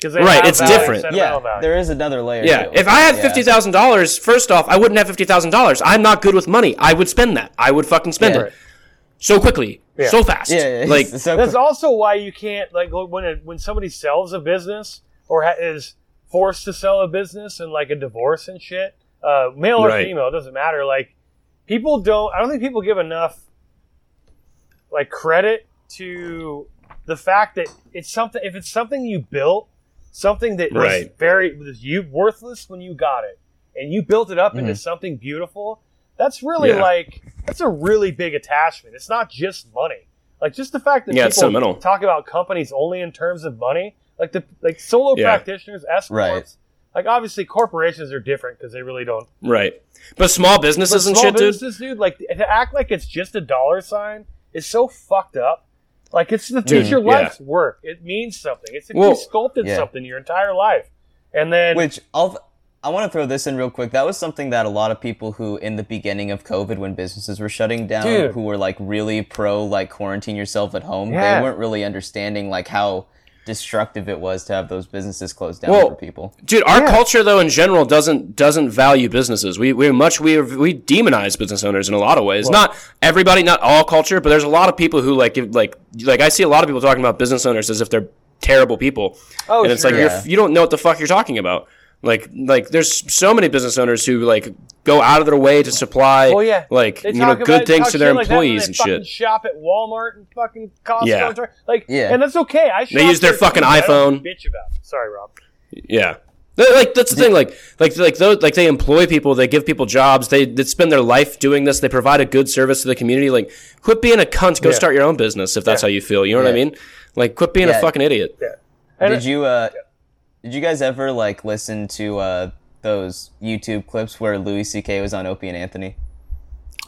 S3: they
S2: Right, it's
S3: value,
S2: different.
S1: Yeah,
S3: value.
S1: there is another layer.
S2: Yeah,
S1: to
S2: if I had
S1: Yeah.
S2: fifty thousand dollars, first off, I wouldn't have fifty thousand dollars. I'm not good with money. I would spend that. I would fucking spend
S1: Yeah.
S2: it so quickly,
S3: Yeah.
S2: so fast.
S1: yeah, yeah,
S2: like
S1: so
S3: That's also why you can't like when a, when somebody sells a business or ha- is forced to sell a business and like a divorce and shit, uh, male or
S2: Right.
S3: female, it doesn't matter. Like people don't. I don't think people give enough like credit to the fact that it's something. If it's something you built, something that was very was you worthless when you got it, and you built it up into
S1: Mhm.
S3: something beautiful. that's really
S2: Yeah.
S3: like that's a really big attachment. It's not just money. Like just the fact that
S2: Yeah,
S3: people talk about companies only in terms of money, like the like solo
S2: Yeah.
S3: practitioners, S corps.
S1: Right.
S3: Like obviously corporations are different because they really don't.
S2: Right. But small
S3: But
S2: businesses and
S3: small
S2: shit, dude.
S3: businesses, dude, like to act like it's just a dollar sign is so fucked up. Like it's the
S2: Dude,
S3: it's your
S2: yeah.
S3: life's work. It means something. It's if
S2: Well,
S3: you sculpted
S1: yeah.
S3: something your entire life, and then
S1: Which I'll I want to throw this in real quick. That was something that a lot of people who, in the beginning of COVID, when businesses were shutting down,
S3: Dude.
S1: who were like really pro like quarantine yourself at home,
S3: Yeah.
S1: they weren't really understanding like how destructive it was to have those businesses closed down
S2: Well,
S1: for people.
S2: Dude, our
S3: Yeah.
S2: culture though in general doesn't doesn't value businesses. We we much we we demonize business owners in a lot of ways. not everybody, not all culture, but there's a lot of people who like give, like like I see a lot of people talking about business owners as if they're terrible people.
S3: Oh,
S2: and it's
S3: sure.
S2: like you're,
S1: Yeah.
S2: you don't know what the fuck you're talking about. Like like there's so many business owners who like go out of their way to supply
S3: Well, yeah.
S2: like you know
S3: talk
S2: good things to their
S3: shit like
S2: employees and shit.
S3: Shop at Walmart and fucking Costco.
S2: Yeah.
S3: And like,
S1: Yeah.
S3: and that's okay. I shop
S2: use their fucking
S3: too, but I don't
S2: iPhone.
S3: Bitch about. It. Sorry, Rob.
S2: Yeah. Like that's the thing, like like like those like they employ people, they give people jobs, they, they spend their life doing this, they provide a good service to the community. Like, quit being a cunt, go
S3: Yeah.
S2: start your own business if that's
S3: Yeah.
S2: how you feel. You know what I mean? Like, quit being a fucking idiot.
S3: Yeah. And
S1: did you uh did you guys ever like listen to uh those YouTube clips where Louis C.K. was on Opie and Anthony?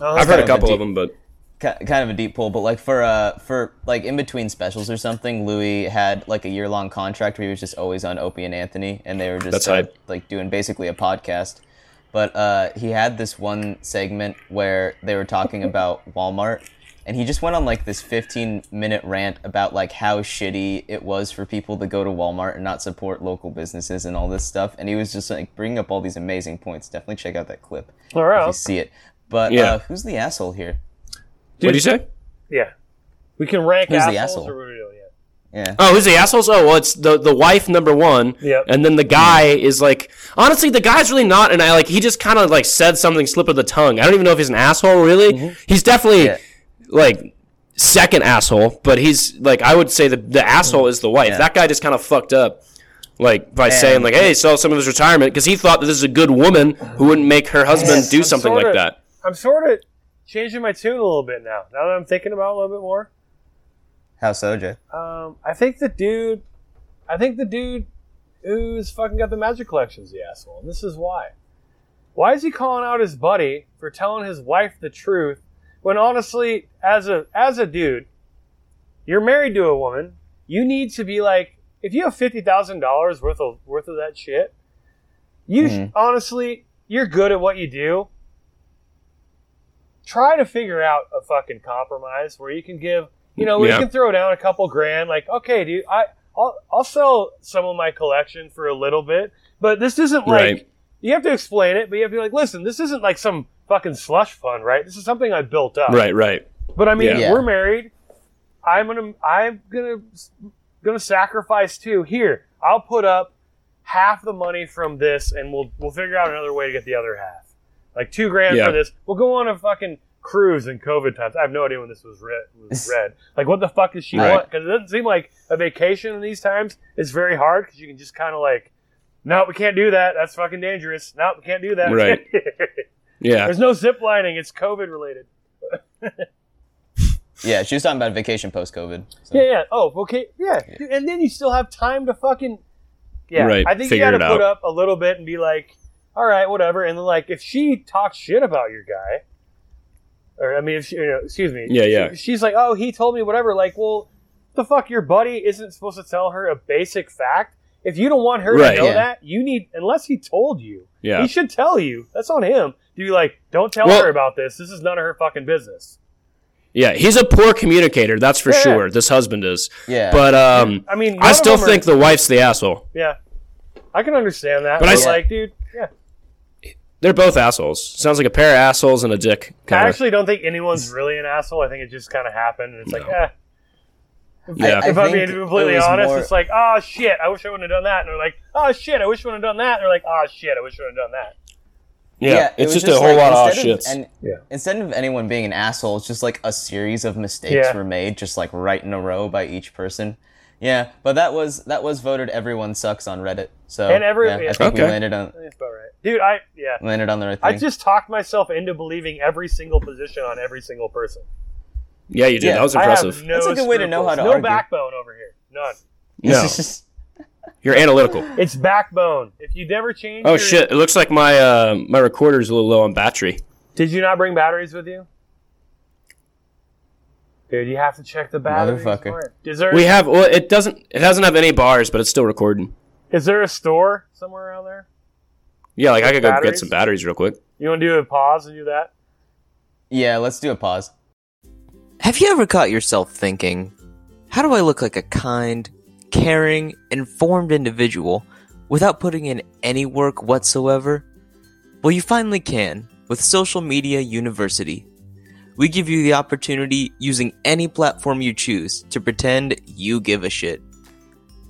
S3: Oh,
S2: I've heard a
S1: kind of a
S2: couple
S1: deep-
S2: of them, but
S1: kind of a deep pull, but like for uh for like in between specials or something, Louis had like a year long contract where he was just always on Opie and Anthony, and they were just
S2: That's
S1: uh, like doing basically a podcast. But uh, he had this one segment where they were talking about Walmart, and he just went on like this 15 minute rant about like how shitty it was for people to go to Walmart and not support local businesses and all this stuff. And he was just like bringing up all these amazing points. Definitely check out that clip
S3: All
S1: if you see it. But
S2: Yeah.
S1: uh, who's the asshole here?
S2: what do you say?
S3: Yeah. We can rank
S1: Who's the asshole?
S3: or what are we doing? Yeah.
S1: Yeah.
S2: Oh, who's the assholes? Oh, well, it's the the wife number one,
S3: Yep.
S2: and then the guy is like, honestly, the guy's really not, and I like he just kind of like said something slip of the tongue. I don't even know if he's an asshole, really. He's definitely
S1: Yeah.
S2: Like second asshole, but he's like I would say the the asshole is the wife.
S1: Yeah.
S2: That guy just kind of fucked up. Like by saying like, "Hey, sell some of his retirement," because he thought that this is a good woman who wouldn't make her husband
S1: Yes,
S2: do
S3: I'm
S2: something like
S3: sorta-
S2: that.
S3: I'm sort of changing my tune a little bit now. Now that I'm thinking about it a little bit more.
S1: How so, Jay?
S3: Um, I think the dude, I think the dude who's fucking got the magic collection's the asshole. And this is why. Why is he calling out his buddy for telling his wife the truth when honestly, as a as a dude, you're married to a woman. You need to be like, if you have fifty thousand dollars worth of worth of that shit, you sh-
S1: Mhm.
S3: honestly, you're good at what you do. Try to figure out a fucking compromise where you can give, you know,
S2: Yeah.
S3: you can throw down a couple grand. Like, okay, dude, I I'll, I'll sell some of my collection for a little bit, but this isn't like
S2: Right.
S3: you have to explain it. But you have to be like, listen, this isn't like some fucking slush fund, right? This is something I built up.
S2: Right, right.
S3: But I mean,
S2: Yeah.
S3: We're married. I'm gonna I'm gonna gonna sacrifice too. Here, I'll put up half the money from this, and we'll we'll figure out another way to get the other half. Like two grand
S2: Yeah.
S3: for this. We'll go on a fucking cruise in COVID times. I have no idea when this was read. Was read. Like, what the fuck does she
S2: Right.
S3: want? Because it doesn't seem like a vacation in these times is very hard because you can just kind of like, no, we can't do that. That's fucking dangerous. No, we can't do that.
S2: Right. Yeah.
S3: There's no zip lining. It's COVID related.
S1: Yeah, she was talking about vacation post COVID.
S3: Yeah, yeah. Oh, okay. Yeah. Dude, And then you still have time to fucking. Yeah.
S2: Right,
S3: I think
S2: figure
S3: you got to put
S2: out.
S3: up a little bit and be like, all right, whatever. And then, like, if she talks shit about your guy, or, I mean, if she, you know, excuse me.
S2: Yeah, yeah.
S3: she- she's like, oh, he told me whatever. Like, well, the fuck, your buddy isn't supposed to tell her a basic fact. If you don't want her
S2: Right.
S3: to know
S1: Yeah.
S3: that, you need, unless he told you,
S2: Yeah.
S3: he should tell you. That's on him. To be like, don't tell
S2: Well-
S3: her about this. This is none of her fucking business.
S2: Yeah, he's a poor communicator, that's for
S3: Yeah.
S2: sure. This husband is.
S1: Yeah.
S2: But um
S3: I mean,
S2: I still
S3: them are-
S2: think the wife's the asshole.
S3: Yeah. I can understand that.
S2: But
S3: But
S2: I
S3: I
S2: s-
S3: like, dude, yeah.
S2: They're both assholes. Sounds like a pair of assholes and a dick.
S3: I
S2: Kinda.
S3: actually don't think anyone's really an asshole. I think it just kind of happened. And it's like, eh.
S2: Yeah.
S1: I
S3: If I'm being completely
S1: it
S3: honest,
S1: more-
S3: it's like, oh shit, I wish I wouldn't have done that. And they're like, oh shit, I wish I wouldn't have done that. And they're like, oh shit, I wish I wouldn't have done that.
S2: Yeah,
S1: it
S2: it's
S1: was
S2: just, a whole
S1: like,
S2: lot of odd
S1: instead
S2: shits.
S1: and
S3: Yeah.
S1: instead of anyone being an asshole, it's just like a series of mistakes
S3: Yeah.
S1: were made, just like right in a row by each person. Yeah, but that was that was voted everyone sucks on Reddit. So
S3: And every-
S1: yeah,
S3: yeah.
S1: I think we landed on
S3: That's about right, dude. I yeah.
S1: landed on the right thing.
S3: I just talked myself into believing every single position on every single person.
S2: Yeah, you did.
S1: Yeah,
S2: that was
S3: I
S2: impressive.
S3: have no
S1: That's a good way to know how to
S3: scruples. No
S1: argue.
S3: backbone over here. None.
S2: No, you're analytical.
S3: It's backbone. If you never change.
S2: Oh
S3: your-
S2: shit! It looks like my uh, my recorder's a little low on battery.
S3: Did you not bring batteries with you? Dude, you have to check the batteries.
S1: Motherfucker.
S3: for it. Is there
S2: We have well, it doesn't it doesn't have any bars, but it's still recording.
S3: is there a store somewhere around there?
S2: Yeah, like I could go get some batteries real quick.
S3: You want to do a pause and do that?
S1: yeah, let's do a pause.
S4: Have you ever caught yourself thinking, how do I look like a kind, caring, informed individual without putting in any work whatsoever? Well, you finally can with Social Media University. We give you the opportunity using any platform you choose to pretend you give a shit.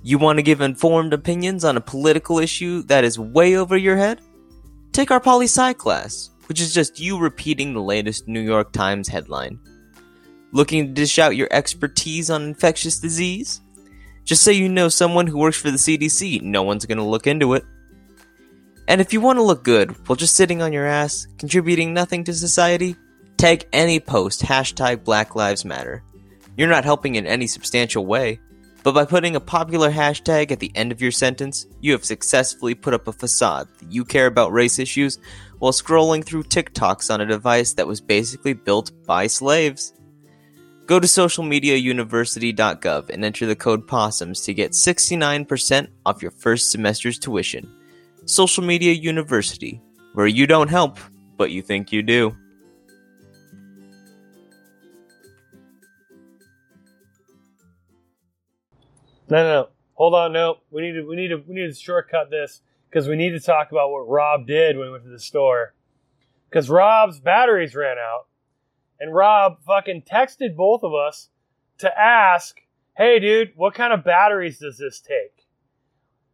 S4: You want to give informed opinions on a political issue that is way over your head? Take our poli sci class, which is just you repeating the latest New York Times headline. Looking to dish out your expertise on infectious disease? Just say you know someone who works for the CDC, no one's gonna look into it. And if you want to look good while just sitting on your ass, contributing nothing to society, tag any post hashtag Black Lives Matter. You're not helping in any substantial way, but by putting a popular hashtag at the end of your sentence, you have successfully put up a facade that you care about race issues while scrolling through TikToks on a device that was basically built by slaves. Go to socialmediauniversity.gov and enter the code POSSUMS to get 69% off your first semester's tuition. Social Media University, where you don't help, but you think you do.
S3: No, no, no. Hold on. No, we need to. We need to. We need to shortcut this because we need to talk about what Rob did when we went to the store. Because Rob's batteries ran out, and Rob fucking texted both of us to ask, "Hey, dude, what kind of batteries does this take?"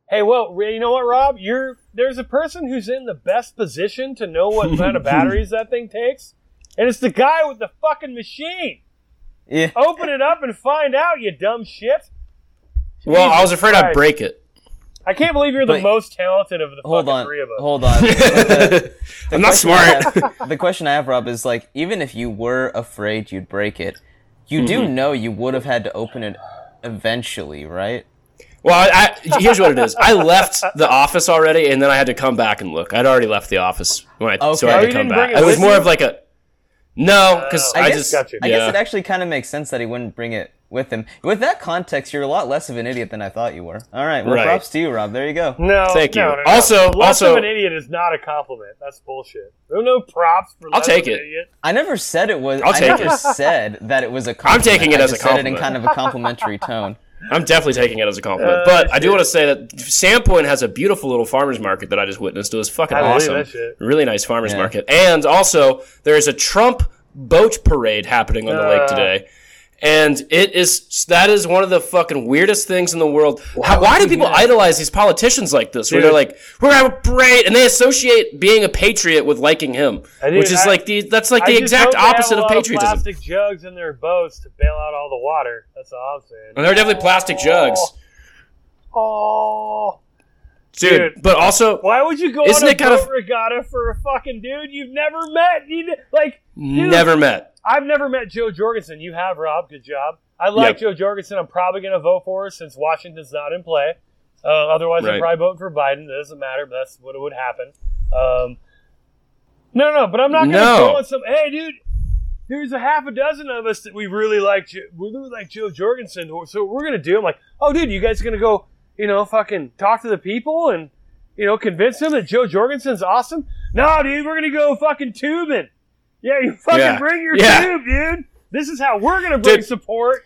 S3: Hey, well, you know what, Rob? You're there's a person who's in the best position to know what kind of batteries that thing takes, and it's the guy with the fucking machine.
S1: Yeah.
S3: Open it up and find out, you dumb shit.
S2: Well, I was
S3: Jesus
S2: afraid I'd break it.
S3: I can't believe you're the
S1: But-
S3: most talented of the
S1: Hold
S3: fucking
S1: on.
S3: three of us.
S1: Hold on. The- the
S2: I'm not
S1: question I
S2: smart.
S1: have- the question I have, Rob, is like, even if you were afraid you'd break it, you do
S2: Mm-hmm.
S1: know you would have had to open it eventually, right?
S2: Well, I, I, here's what it is. I left the office already, and then I had to come back and look. I'd already left the office when I, so I
S1: Oh,
S2: had
S3: you
S2: to come back.
S3: it
S2: It was more
S3: you?
S2: of like a no, because
S3: Oh,
S2: I,
S1: I guess-
S2: just
S3: Gotcha.
S1: I
S2: yeah.
S1: guess it actually kind of makes sense that he wouldn't bring it with him. With that context, you're a lot less of an idiot than I thought you were. All right, well,
S2: Right.
S1: props to you, Rob. There you go.
S3: No,
S2: Thank you.
S3: no, no, no.
S2: Also-
S3: less
S2: also-
S3: of an idiot is not a compliment. That's bullshit. There are no props for. That.
S2: I'll
S3: less
S2: take
S3: of an
S2: it.
S3: Idiot.
S1: I never said it was.
S2: I'll
S1: I never
S2: it.
S1: said that it was a compliment.
S2: taking it
S1: I
S2: as a
S1: just said it in kind of a complimentary tone.
S2: I'm definitely taking it as a compliment.
S3: Uh,
S2: but I do want to say that Sandpoint has a beautiful little farmers market that I just witnessed. It was fucking
S3: I
S2: awesome.
S3: that shit.
S2: Really nice farmers
S1: Yeah.
S2: market. And also, there is a Trump boat parade happening on the lake
S3: Uh.
S2: today. And it is that is one of the fucking weirdest things in the world. How, why do people idolize these politicians like this? Where
S3: Dude.
S2: they're like, "We're gonna have a parade," and they associate being a patriot with liking him, which is
S3: I-
S2: like the that's like
S3: I
S2: the exact
S3: hope they have
S2: opposite of patriotism.
S3: plastic jugs in their boats to bail out all the water. That's all I'm saying.
S2: and they're definitely plastic jugs,
S3: Oh, oh.
S2: dude.
S3: Dude.
S2: But also,
S3: why would you go on a
S2: it kind of-
S3: regatta for a fucking dude you've never met? You, like, dude,
S2: never met.
S3: I've never met Jo Jorgensen. You have, Rob. Good job. I like
S2: Yep.
S3: Jo Jorgensen. I'm probably going to vote for her since Washington's not in play. Uh, otherwise, I'm probably voting for Biden. It doesn't matter, but that's what would happen. Um, no, no, but I'm not going to
S2: No.
S3: go on some. Hey, dude, there's a half a dozen of us that we really like. We really like Jo Jorgensen. So what we're going to do. I'm like, oh, dude, you guys are going to go, you know, fucking talk to the people and you know convince them that Jo Jorgensen's awesome? No, dude, we're going to go fucking tubing. Yeah, you fucking
S2: Yeah.
S3: bring your
S2: Yeah.
S3: tube, dude. This is how we're gonna bring
S2: Dude.
S3: support.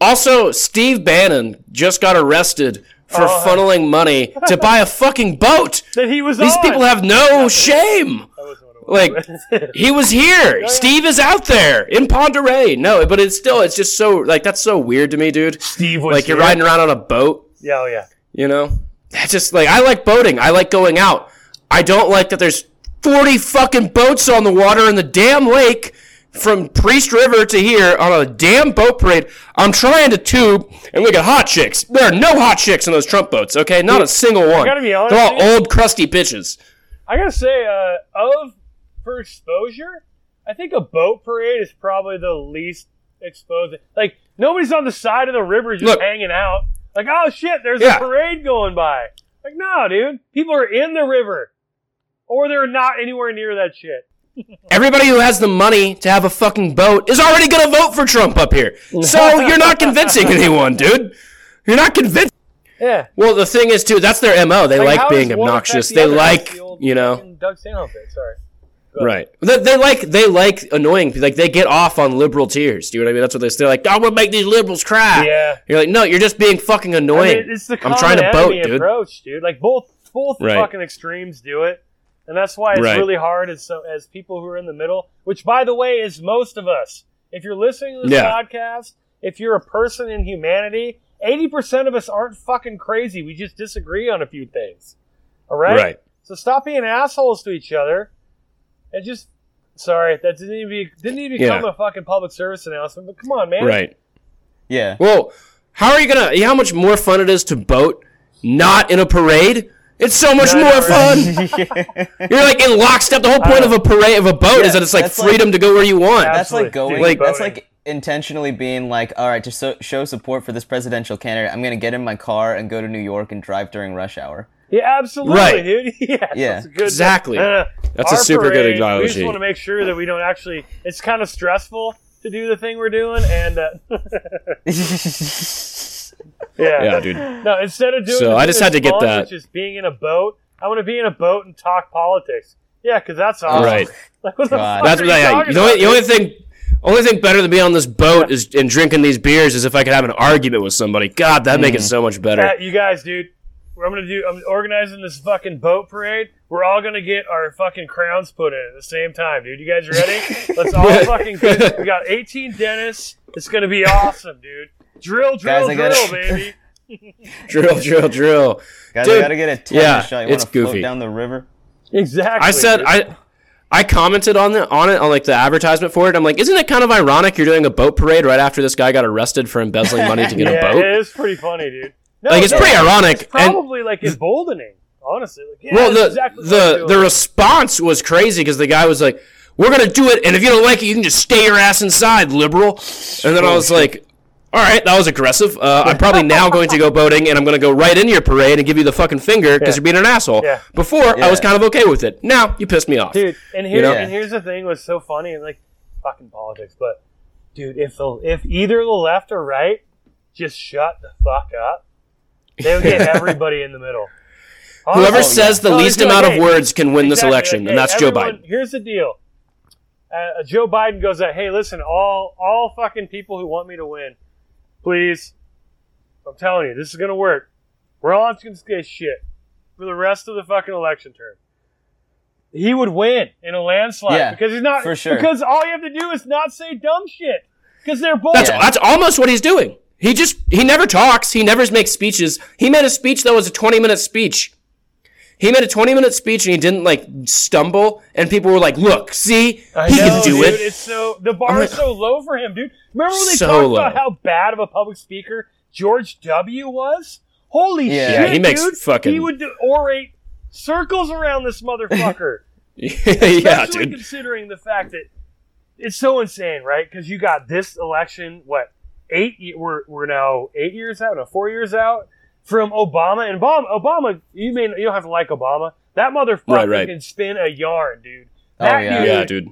S2: Also, Steve Bannon just got arrested for
S3: Oh.
S2: funneling money to buy a fucking boat.
S3: That he was
S2: These
S3: on.
S2: people have no shame.
S3: That wasn't what it
S2: Like he was here. Steve is out there in Ponderay. No, but it's still it's just so like that's so weird to me, dude.
S3: Steve was
S2: Like you're riding around on a boat,
S3: Yeah, oh yeah.
S2: you know? That's just like I like boating. I like going out. I don't like that there's 40 fucking boats on the water in the damn lake from Priest River to here on a damn boat parade. I'm trying to tube and look at hot chicks. There are no hot chicks in those Trump boats. Okay, not a single one.
S3: gotta be honest,
S2: They're all old, crusty bitches.
S3: I gotta say, uh, of for exposure, I think a boat parade is probably the least exposed. Like nobody's on the side of the river just
S2: Look.
S3: hanging out. Like, oh shit, there's
S2: Yeah.
S3: a parade going by. Like, no, dude, people are in the river, or they're not anywhere near that shit.
S2: Everybody who has the money to have a fucking boat is already gonna vote for Trump up here. So you're not convincing anyone, dude. You're not convincing.
S3: Yeah,
S2: Well, the thing is too, that's their mo. They like,
S3: how
S2: being obnoxious.
S3: the
S2: They like,
S3: the old
S2: you know,
S3: Doug Stanhope. Sorry.
S2: right? They, they like they like annoying. people. Like they get off on liberal tears. Do you know what I mean? That's what they they're like. I'm gonna make these liberals cry.
S3: Yeah.
S2: You're like, no, you're just being fucking
S3: I
S2: annoying.
S3: mean, it's the
S2: I'm trying to boat, dude.
S3: approach, dude. Like both both
S2: Right.
S3: fucking extremes do it, and that's why it's
S2: Right.
S3: really hard as so as people who are in the middle. Which, by the way, is most of us. If you're listening to this
S2: Yeah.
S3: podcast, if you're a person in humanity, eighty percent of us aren't fucking crazy. We just disagree on a few things. All right.
S2: Right.
S3: So stop being assholes to each other, and just. Sorry, that didn't even be, didn't even become
S2: Yeah.
S3: a fucking public service announcement. But come on, man.
S2: Right.
S1: Yeah.
S2: Well, how are you gonna? you know How much more fun it is to boat not in a parade? It's so much
S3: No,
S2: more
S3: no,
S2: fun. You're like in lockstep. The whole point of a parade of a boat
S1: Yeah,
S2: is that it's like
S1: that's like-
S2: freedom to go where you want.
S3: Ab-
S1: that's like
S3: Absolutely.
S1: going.
S2: Like-
S1: that's like intentionally being like, all right, to so, show support for this presidential candidate, I'm gonna get in my car and go to New York and drive during rush hour.
S3: Yeah, absolutely,
S2: Right.
S3: dude. yeah,
S1: Yeah.
S3: that's a good,
S2: Exactly.
S3: Uh,
S2: That's a
S3: our
S2: super good
S3: analogy. We just want to make sure that we don't actually. It's kind of stressful to do the thing we're doing, and uh, yeah,
S2: yeah, dude.
S3: No, instead of doing,
S2: So I just had to get that.
S3: Just being in a boat. I want to be in a boat and talk politics. Yeah, because that's awesome.
S2: Right.
S3: Like, what the
S1: God.
S3: fuck
S2: That's what I.
S3: talking
S2: You know what? The only thing, only thing better than being on this boat is and drinking these beers is if I could have an argument with somebody. God, that'd make it mm. so much better.
S3: Yeah, you guys, dude. What I'm gonna do. I'm organizing this fucking boat parade. We're all gonna get our fucking crowns put in at the same time, dude. You guys ready? Let's all fucking. Get, we got 18 dentists. It's gonna be awesome, dude. Drill, drill,
S1: Guys,
S3: drill,
S1: gotta-
S3: baby.
S2: Drill, drill, drill.
S1: Guys,
S2: Dude,
S1: I gotta get a tetanus
S2: yeah,
S1: shot. You
S2: it's
S1: wanna float down the river?
S3: Exactly.
S2: I said
S3: dude.
S2: I. I commented on the on it on like the advertisement for it. I'm like, isn't it kind of ironic you're doing a boat parade right after this guy got arrested for embezzling money to get
S3: yeah,
S2: a boat?
S3: it is pretty funny, dude. No,
S2: Like it's
S3: no,
S2: pretty ironic.
S3: It's
S2: and
S3: probably like emboldening, honestly. Like, yeah,
S2: well, the
S3: exactly
S2: the the response was crazy because the guy was like, "We're gonna do it, and if you don't like it, you can just stay your ass inside, liberal." And then I was like, "All right, that was aggressive. Uh, I'm probably now going to go boating, and I'm gonna go right into your parade and give you the fucking finger because
S3: Yeah.
S2: you're being an asshole."
S3: Yeah.
S2: Before I was kind of okay with it. Now you pissed me off.
S3: dude. And here,
S2: know?
S3: and here's the thing: was so funny like fucking politics. But dude, if the if either the left or right just shut the fuck up, they would get everybody in the middle.
S2: Whoever
S3: Honestly.
S2: says the
S3: No,
S2: least
S3: it's like,
S2: amount of
S3: hey,
S2: words can win this election,
S3: like,
S2: and
S3: hey,
S2: that's Joe
S3: everyone-
S2: Biden.
S3: Here's the deal: uh, Joe Biden goes out. Hey, listen, all all fucking people who want me to win, please. I'm telling you, this is gonna work. We're all just gonna say shit for the rest of the fucking election term. He would win in a landslide
S1: Yeah,
S3: because he's not.
S1: for sure.
S3: Because all you have to do is not say dumb shit. Because they're both.
S2: That's
S1: Yeah.
S2: that's almost what he's doing. He just he never talks. He never makes speeches. He made a speech that was a 20 minute speech. He made a 20 minute speech and he didn't like stumble. And people were like, "Look, see,
S3: I
S2: he
S3: know,
S2: can do
S3: dude.
S2: it."
S3: It's so the bar
S2: I'm
S3: is so low for him, dude. Remember when they
S2: So
S3: talked about how bad of a public speaker George W. was? Holy
S1: Yeah.
S3: shit,
S2: Yeah, he makes
S3: dude.
S2: fucking-
S3: He would do- orate circles around this motherfucker.
S2: yeah,
S3: Especially
S2: dude.
S3: considering the fact that it's so insane, right? Because you got this election, what eight? We're we're now eight years out, no, four years out from Obama. And Obama, Obama, you may you don't have to like Obama. That motherfucker
S2: Right, right.
S3: can spin a yarn, dude.
S1: Oh, yeah.
S3: dude
S2: Yeah, dude.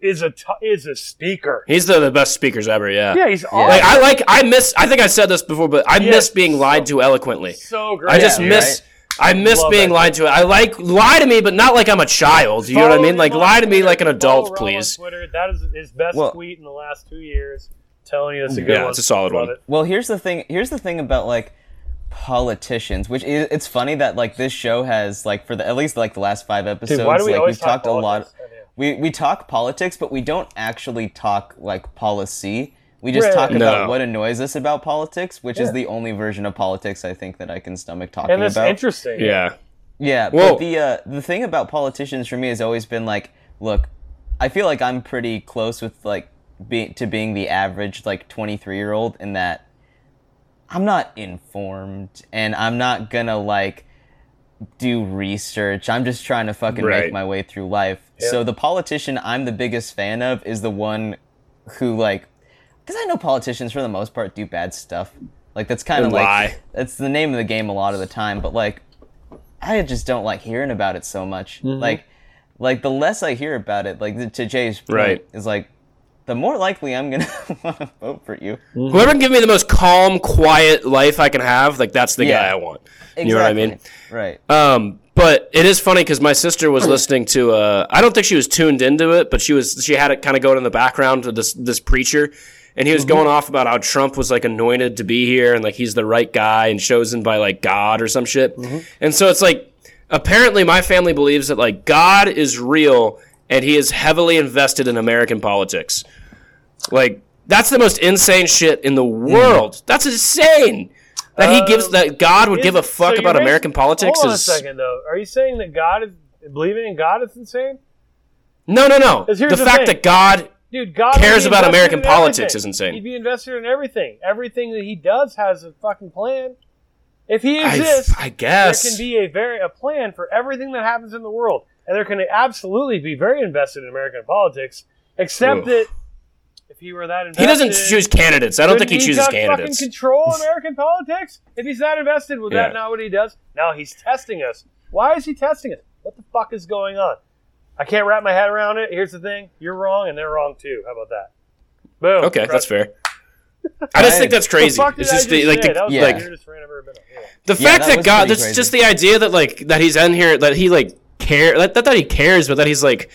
S3: is a t- is a speaker.
S2: He's the, the best speakers ever. Yeah.
S3: Yeah, he's awesome.
S2: Like I like I miss. I think I said this before, but I
S3: Yeah.
S2: miss being lied to eloquently.
S3: so great.
S2: I just
S1: Yeah,
S2: miss. I miss
S3: Love
S2: being lied to. I like lie to me, but not like I'm a child. You know what I mean? Like lie to me
S3: Twitter.
S2: like an adult, please.
S3: Twitter. That is his best
S1: Well-
S3: tweet in the last two years. telling you, that's a good
S2: Yeah,
S3: one.
S2: it's a solid
S3: Love
S2: one.
S3: it.
S1: Well, here's the thing. Here's the thing about like politicians, which is, it's funny that like this show has like for the at least like the last five episodes,
S3: Dude, why do we
S1: like
S3: always
S1: we've
S3: talk
S1: talked a lot.
S3: politics? I know.
S1: We we talk politics, but we don't actually talk like policy. We just
S3: Right.
S1: talk about
S2: No.
S1: what annoys us about politics, which
S3: Yeah.
S1: is the only version of politics I think that I can stomach talking
S3: And that's
S1: about.
S3: interesting.
S2: Yeah.
S1: Yeah,
S2: Whoa.
S1: but the uh, the thing about politicians for me has always been like, look, I feel like I'm pretty close with like being to being the average like 23 year old in that I'm not informed and I'm not gonna like do research. I'm just trying to fucking
S2: Right.
S1: make my way through life. So the politician I'm the biggest fan of is the one who like because I know politicians for the most part do bad stuff. Like that's kind of like that's the name of the game a lot of the time. But like I just don't like hearing about it so much.
S2: Mm-hmm.
S1: Like like the less I hear about it, like to Jay's point,
S2: Right.
S1: is like the more likely I'm gonna want to vote for you.
S2: Whoever can give me the most calm, quiet life I can have, like that's the
S1: Yeah.
S2: guy I want. You know what I mean?
S1: Right.
S2: Um, but it is funny because my sister was listening to. Uh, I don't think she was tuned into it, but she was. She had it kind of going in the background to this this preacher, and he was going off about how Trump was like anointed to be here and like he's the right guy and chosen by like God or some shit. And so it's like apparently my family believes that like God is real and he is heavily invested in American politics. Like that's the most insane shit in the world. That's insane. That he gives
S3: Um,
S2: that God would
S3: Is
S2: give a
S3: it- so
S2: fuck about American politics
S3: Hold on
S2: is
S3: a second, though. Are you saying that God is believing in God is insane?
S2: No, no, no. The
S3: the
S2: fact
S3: thing.
S2: that God
S3: Dude, God
S2: Cares about American politics
S3: everything.
S2: is insane.
S3: He'd be invested in everything. Everything that he does has a fucking plan. If he
S2: I,
S3: exists,
S2: I guess
S3: there can be a very a plan for everything that happens in the world, and there can absolutely be very invested in American politics. Except
S2: Ugh.
S3: that if he were that invested,
S2: he doesn't choose candidates. I don't think he
S3: couldn't
S2: chooses
S3: just
S2: candidates.
S3: Fucking control American politics. If he's that invested, was
S2: Yeah.
S3: that not what he does? No, he's testing us. Why is he testing us? What the fuck is going on? I can't wrap my head around it. Here's the thing: you're wrong, and they're wrong too. How about that? Boom.
S2: Okay, that's fair. I just think that's crazy.
S3: fuck did
S2: It's
S3: I
S2: just the, like the,
S1: yeah.
S2: like
S3: weirdest rant I've ever been on. Yeah.
S2: the fact
S1: that
S2: that, God.
S1: pretty
S2: That's
S1: crazy.
S2: just the idea that like that he's in here that he like care. That, not that he cares, but that he's like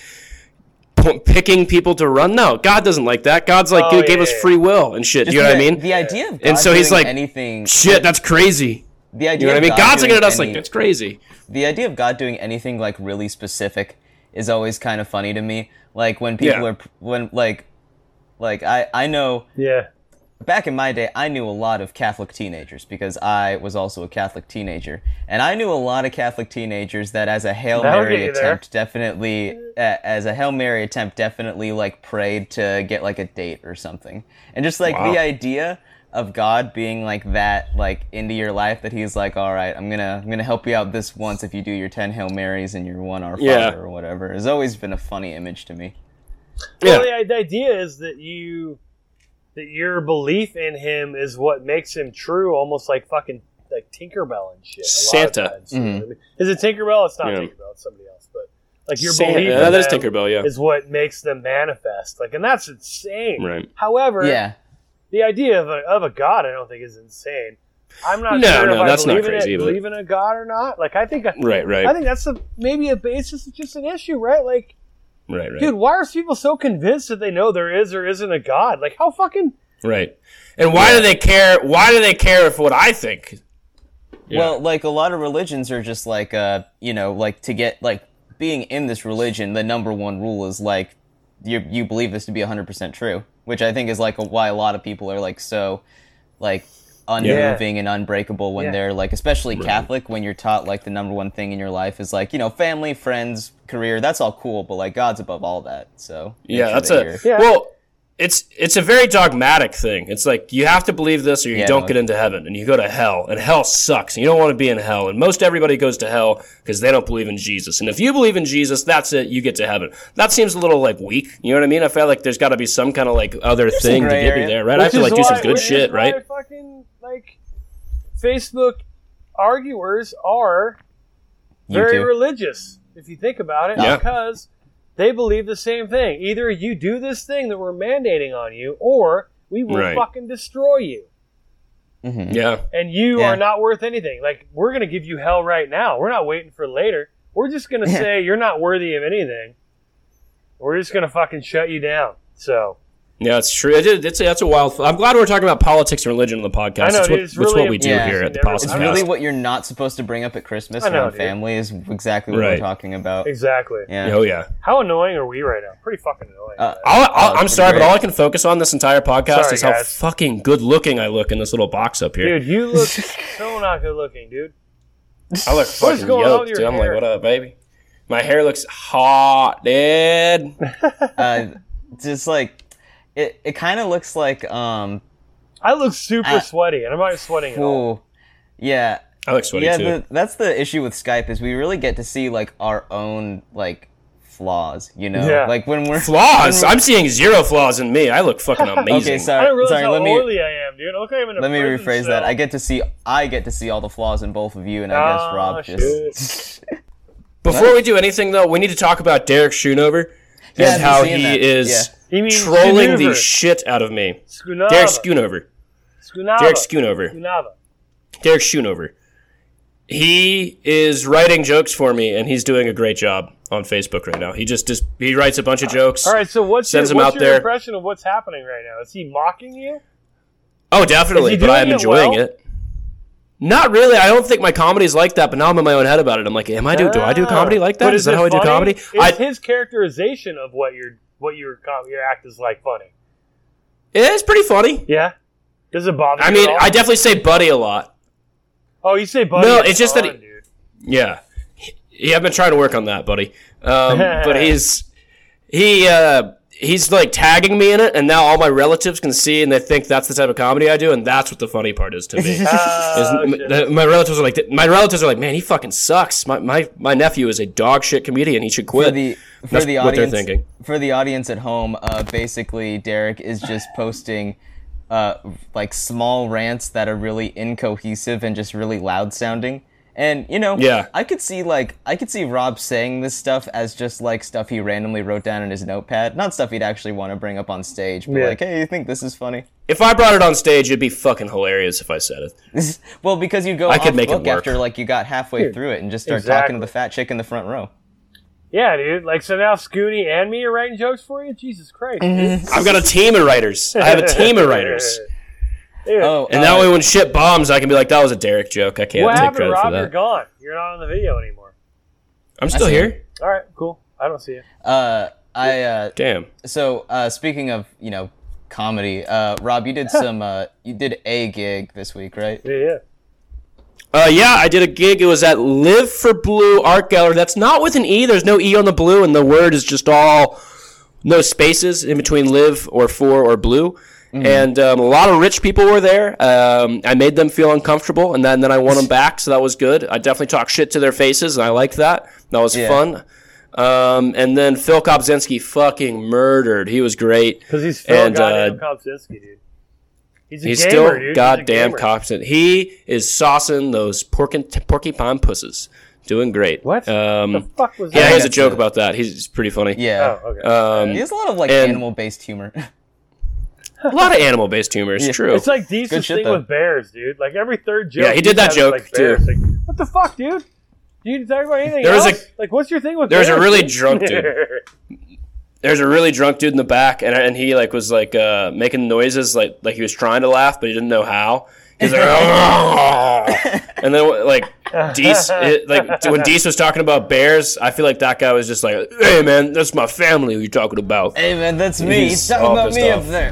S2: picking people to run. No, God doesn't like that. God's like
S3: Oh,
S2: dude,
S3: yeah,
S2: gave us
S3: yeah.
S2: free will and shit.
S1: Just
S2: you know what I mean?
S1: The idea of God
S2: And so he's like,
S1: anything.
S2: Shit, that's crazy.
S1: the idea
S2: You know what I
S1: of
S2: mean?
S1: God
S2: God's looking
S1: doing
S2: at us
S1: any-
S2: like that's crazy.
S1: the idea of God doing anything like really specific is always kind of funny to me. Like when people
S2: Yeah.
S1: are when like like I I know
S3: Yeah.
S1: Back in my day I knew a lot of Catholic teenagers because I was also a Catholic teenager and I knew a lot of Catholic teenagers that as a Hail
S3: That'll
S1: Mary
S3: get you there.
S1: attempt definitely uh, as a Hail Mary attempt definitely like prayed to get like a date or something. And just like
S2: Wow.
S1: the idea of God being like that, like into your life, that He's like, all right, I'm gonna, I'm gonna help you out this once if you do your ten Hail Marys and your one Our Father
S2: Yeah.
S1: or whatever, has always been a funny image to me.
S2: Yeah.
S3: Well, the, the idea is that you that your belief in him is what makes him true, almost like fucking like Tinkerbell and shit. a lot of
S2: Santa.
S3: you know mm-hmm. I mean? Is it Tinkerbell? It's not
S2: Yeah.
S3: Tinkerbell. It's somebody else. But like your
S2: San-
S3: belief
S2: yeah,
S3: in
S2: that is Tinkerbell. Yeah,
S3: is what makes them manifest. Like, and that's insane.
S2: right.
S3: However,
S1: Yeah,
S3: the idea of a, of a god, I don't think is insane. I'm not
S2: No,
S3: sure
S2: no,
S3: if
S2: that's
S3: I
S2: not
S3: believe in
S2: crazy,
S3: it,
S2: but-
S3: believe in a god or not. Like, I think
S2: Right, right,
S3: I think that's a maybe a basis. It's just an issue, right? Like,
S2: right, right.
S3: dude, why are people so convinced that they know there is or isn't a god? Like, how fucking
S2: Right. And why do they care? Why do they care if what I think? Yeah.
S1: Well, like a lot of religions are just like, uh, you know, like to get like being in this religion, the number one rule is like you you believe this to be 100% true, which I think is like why a lot of people are like so like unmoving and unbreakable when
S3: Yeah.
S1: they're like especially Catholic when you're taught like the number one thing in your life is like, you know, family, friends, career, that's all cool, but like God's above all that. So
S2: yeah, that's
S1: that
S2: a
S1: you're-
S3: Yeah.
S2: well. It's it's a very dogmatic thing. It's like you have to believe this or you
S1: Yeah,
S2: don't
S1: like-
S2: get into heaven, and you go to hell, and hell sucks. And you don't want to be in hell, and most everybody goes to hell because they don't believe in Jesus. And if you believe in Jesus, that's it. You get to heaven. That seems a little like weak. You know what I mean? I feel like there's got to be some kind of like other
S1: some
S2: thing to get me
S1: area.
S2: there, right? I have to
S3: is
S2: like do some good shit, right?
S3: Fucking like Facebook arguers are very religious, if you think about it,
S2: Yeah.
S3: because they believe the same thing. Either you do this thing that we're mandating on you, or we will
S2: Right.
S3: fucking destroy you.
S1: Mhm.
S2: Yeah,
S3: And you
S1: Yeah.
S3: are not worth anything. Like we're gonna give you hell right now. We're not waiting for later. We're just gonna say you're not worthy of anything. We're just gonna fucking shut you down. So
S2: yeah, it's true. It, it's that's a wild. I'm glad we're talking about politics and religion on the podcast.
S3: I know,
S2: That's what,
S3: it's
S2: that's
S3: really
S2: what we do
S1: Yeah.
S2: here at the
S3: It's
S2: Politics
S1: It's really what you're not supposed to bring up at Christmas
S3: I know,
S1: around
S3: dude.
S1: family is exactly what
S2: Right.
S1: we're talking about.
S3: exactly.
S1: Yeah.
S2: Oh yeah.
S3: How annoying are we right now? Pretty fucking annoying.
S1: Uh,
S2: I'll, I'll,
S1: Oh,
S2: I'm sorry,
S1: great.
S2: but all I can focus on this entire podcast
S3: Sorry,
S2: is how
S3: guys.
S2: fucking good looking I look in this little box up here.
S3: dude, you look so not good looking, dude.
S2: I look fucking
S3: going on
S2: yoked.
S3: with your
S2: Dude. I'm like, what up, baby? My hair looks hot, dude.
S1: Uh, just like it, it kind of looks like um.
S3: I look super sweaty, and I'm not sweating at all.
S1: Yeah,
S2: I look sweaty
S1: yeah.
S2: too.
S1: The, that's the issue with Skype is we really get to see like our own like flaws. You know,
S3: Yeah.
S1: like when we're
S2: flaws. I'm seeing zero flaws in me. I look fucking amazing.
S1: Okay,
S3: I
S1: sorry,
S3: don't
S1: sorry.
S3: how
S1: Let me
S3: oily I am, dude. I I'm in a
S1: let me
S3: prison
S1: rephrase that. I get to see I get to see all the flaws in both of you, and I guess
S3: Ah,
S1: Rob just.
S2: Before we do anything, though, we need to talk about Derek Schoonover
S1: Yeah,
S2: and
S1: been
S2: how he
S1: that.
S2: is
S3: You mean
S2: trolling the shit out of me.
S3: Schoonover.
S2: Derek Schoonover.
S3: Schoonover.
S2: Derek Schoonover.
S3: Schoonover.
S2: Derek Schoonover. He is writing jokes for me, and he's doing a great job on Facebook right now. He just, just he writes a bunch of jokes.
S3: All right, so what's
S2: Sends
S3: your,
S2: him
S3: what's
S2: out
S3: your
S2: there.
S3: impression of what's happening right now? Is he mocking you?
S2: Oh, definitely, but I'm
S3: it
S2: enjoying
S3: well?
S2: it. Not really. I don't think my comedy is like that, but now I'm in my own head about it. I'm like, am I do? Do I do
S3: Ah.
S2: comedy like that?
S3: Is,
S2: Is that how I do comedy?
S3: Is
S2: I,
S3: his characterization of what your what your your act is like funny?
S2: it's pretty funny.
S3: Yeah. Does it bother
S2: I mean? I definitely say buddy a lot.
S3: oh, you say buddy?
S2: No,
S3: it's
S2: it's just that he-
S3: dude.
S2: Yeah, yeah. I've been trying to work on that, buddy. Um, but he's he uh, he's like tagging me in it, and now all my relatives can see, and they think that's the type of comedy I do, and that's what the funny part is to me. Is
S3: Ah,
S2: m-
S3: shit.
S2: the- my relatives are like, my relatives are like, man, he fucking sucks. My my, my nephew is a dog shit comedian. He should quit.
S1: for the for
S2: That's
S1: the
S2: what they're
S1: audience
S2: thinking.
S1: for the audience at home uh, basically derek is just posting uh, like small rants that are really incohesive and just really loud sounding and you know
S2: Yeah.
S1: i could see like i could see rob saying this stuff as just like stuff he randomly wrote down in his notepad not stuff he'd actually want to bring up on stage but
S3: Yeah.
S1: like hey you think this is funny
S2: if I brought it on stage, it'd be fucking hilarious if I said it.
S1: well because you go
S2: I
S1: off
S2: could make it
S1: book
S2: work.
S1: after like you got halfway through it and just start
S3: Exactly.
S1: talking to the fat chick in the front row
S3: Yeah, dude. Like, so now Scooney and me are writing jokes for you? Jesus Christ. Mm-hmm.
S2: I've got a team of writers. I have a team of writers.
S3: Dude,
S1: oh
S2: And
S1: uh,
S2: that way, when shit bombs, I can be like, "That was a Derek joke. I can't
S3: what
S2: take
S3: happened,
S2: credit
S3: Rob?
S2: for
S3: You're gone. You're not on the video anymore.
S2: I'm still
S1: see
S2: here.
S3: All right, cool. I don't see you.
S1: uh i uh
S2: Damn.
S1: So, uh, speaking of, you know, comedy, uh, Rob, you did some, uh, you did a gig this week, right?
S3: Yeah, yeah.
S2: Uh, yeah, I did a gig. It was at Live for Blue Art Gallery. That's not with an E. There's no E on the blue, and the word is just all no spaces in between live or for or blue. And um, a lot of rich people were there. Um, I made them feel uncomfortable, and then, then I won them back, so that was good. I definitely talked shit to their faces, and I liked that. That was
S1: Yeah.
S2: fun. Um, and then Phil Kopzinski fucking murdered. He was great.
S3: Because he's Phil
S2: And,
S3: goddamn
S2: uh,
S3: Kopzinski, dude. He's a
S2: He's
S3: gamer,
S2: still
S3: dude. He's a
S2: goddamn
S3: gamer.
S2: competent. He is saucing those porky, porcupine pusses. Doing great.
S3: What?
S2: Um,
S3: the fuck was
S2: yeah,
S3: that?
S2: he has a joke about that. He's, he's pretty funny.
S1: Yeah.
S3: Oh, okay.
S2: Um,
S1: He has a lot of, like,
S2: and-
S1: animal-based humor.
S2: a lot of animal-based humor. It's
S1: Yeah.
S2: true.
S3: It's like Deese's
S1: Good shit,
S3: thing
S1: though.
S3: with bears, dude. Like every third joke.
S2: Yeah, he did that joke,
S3: like,
S2: too.
S3: Like, what the fuck, dude? Do you talk about anything
S2: There was
S3: else?
S2: a-
S3: like, what's your thing with
S2: there was a really
S3: dude?
S2: drunk dude. There's a really drunk dude in the back, and and he like was like uh, making noises like like he was trying to laugh, but he didn't know how. He's like, and then like Deese, it, like when Deese was talking about bears, I feel like that guy was just like, "Hey man, that's my family. Who you talking about?"
S1: hey, man, that's me.
S2: He's
S1: He's talking about me
S2: off.
S1: up there.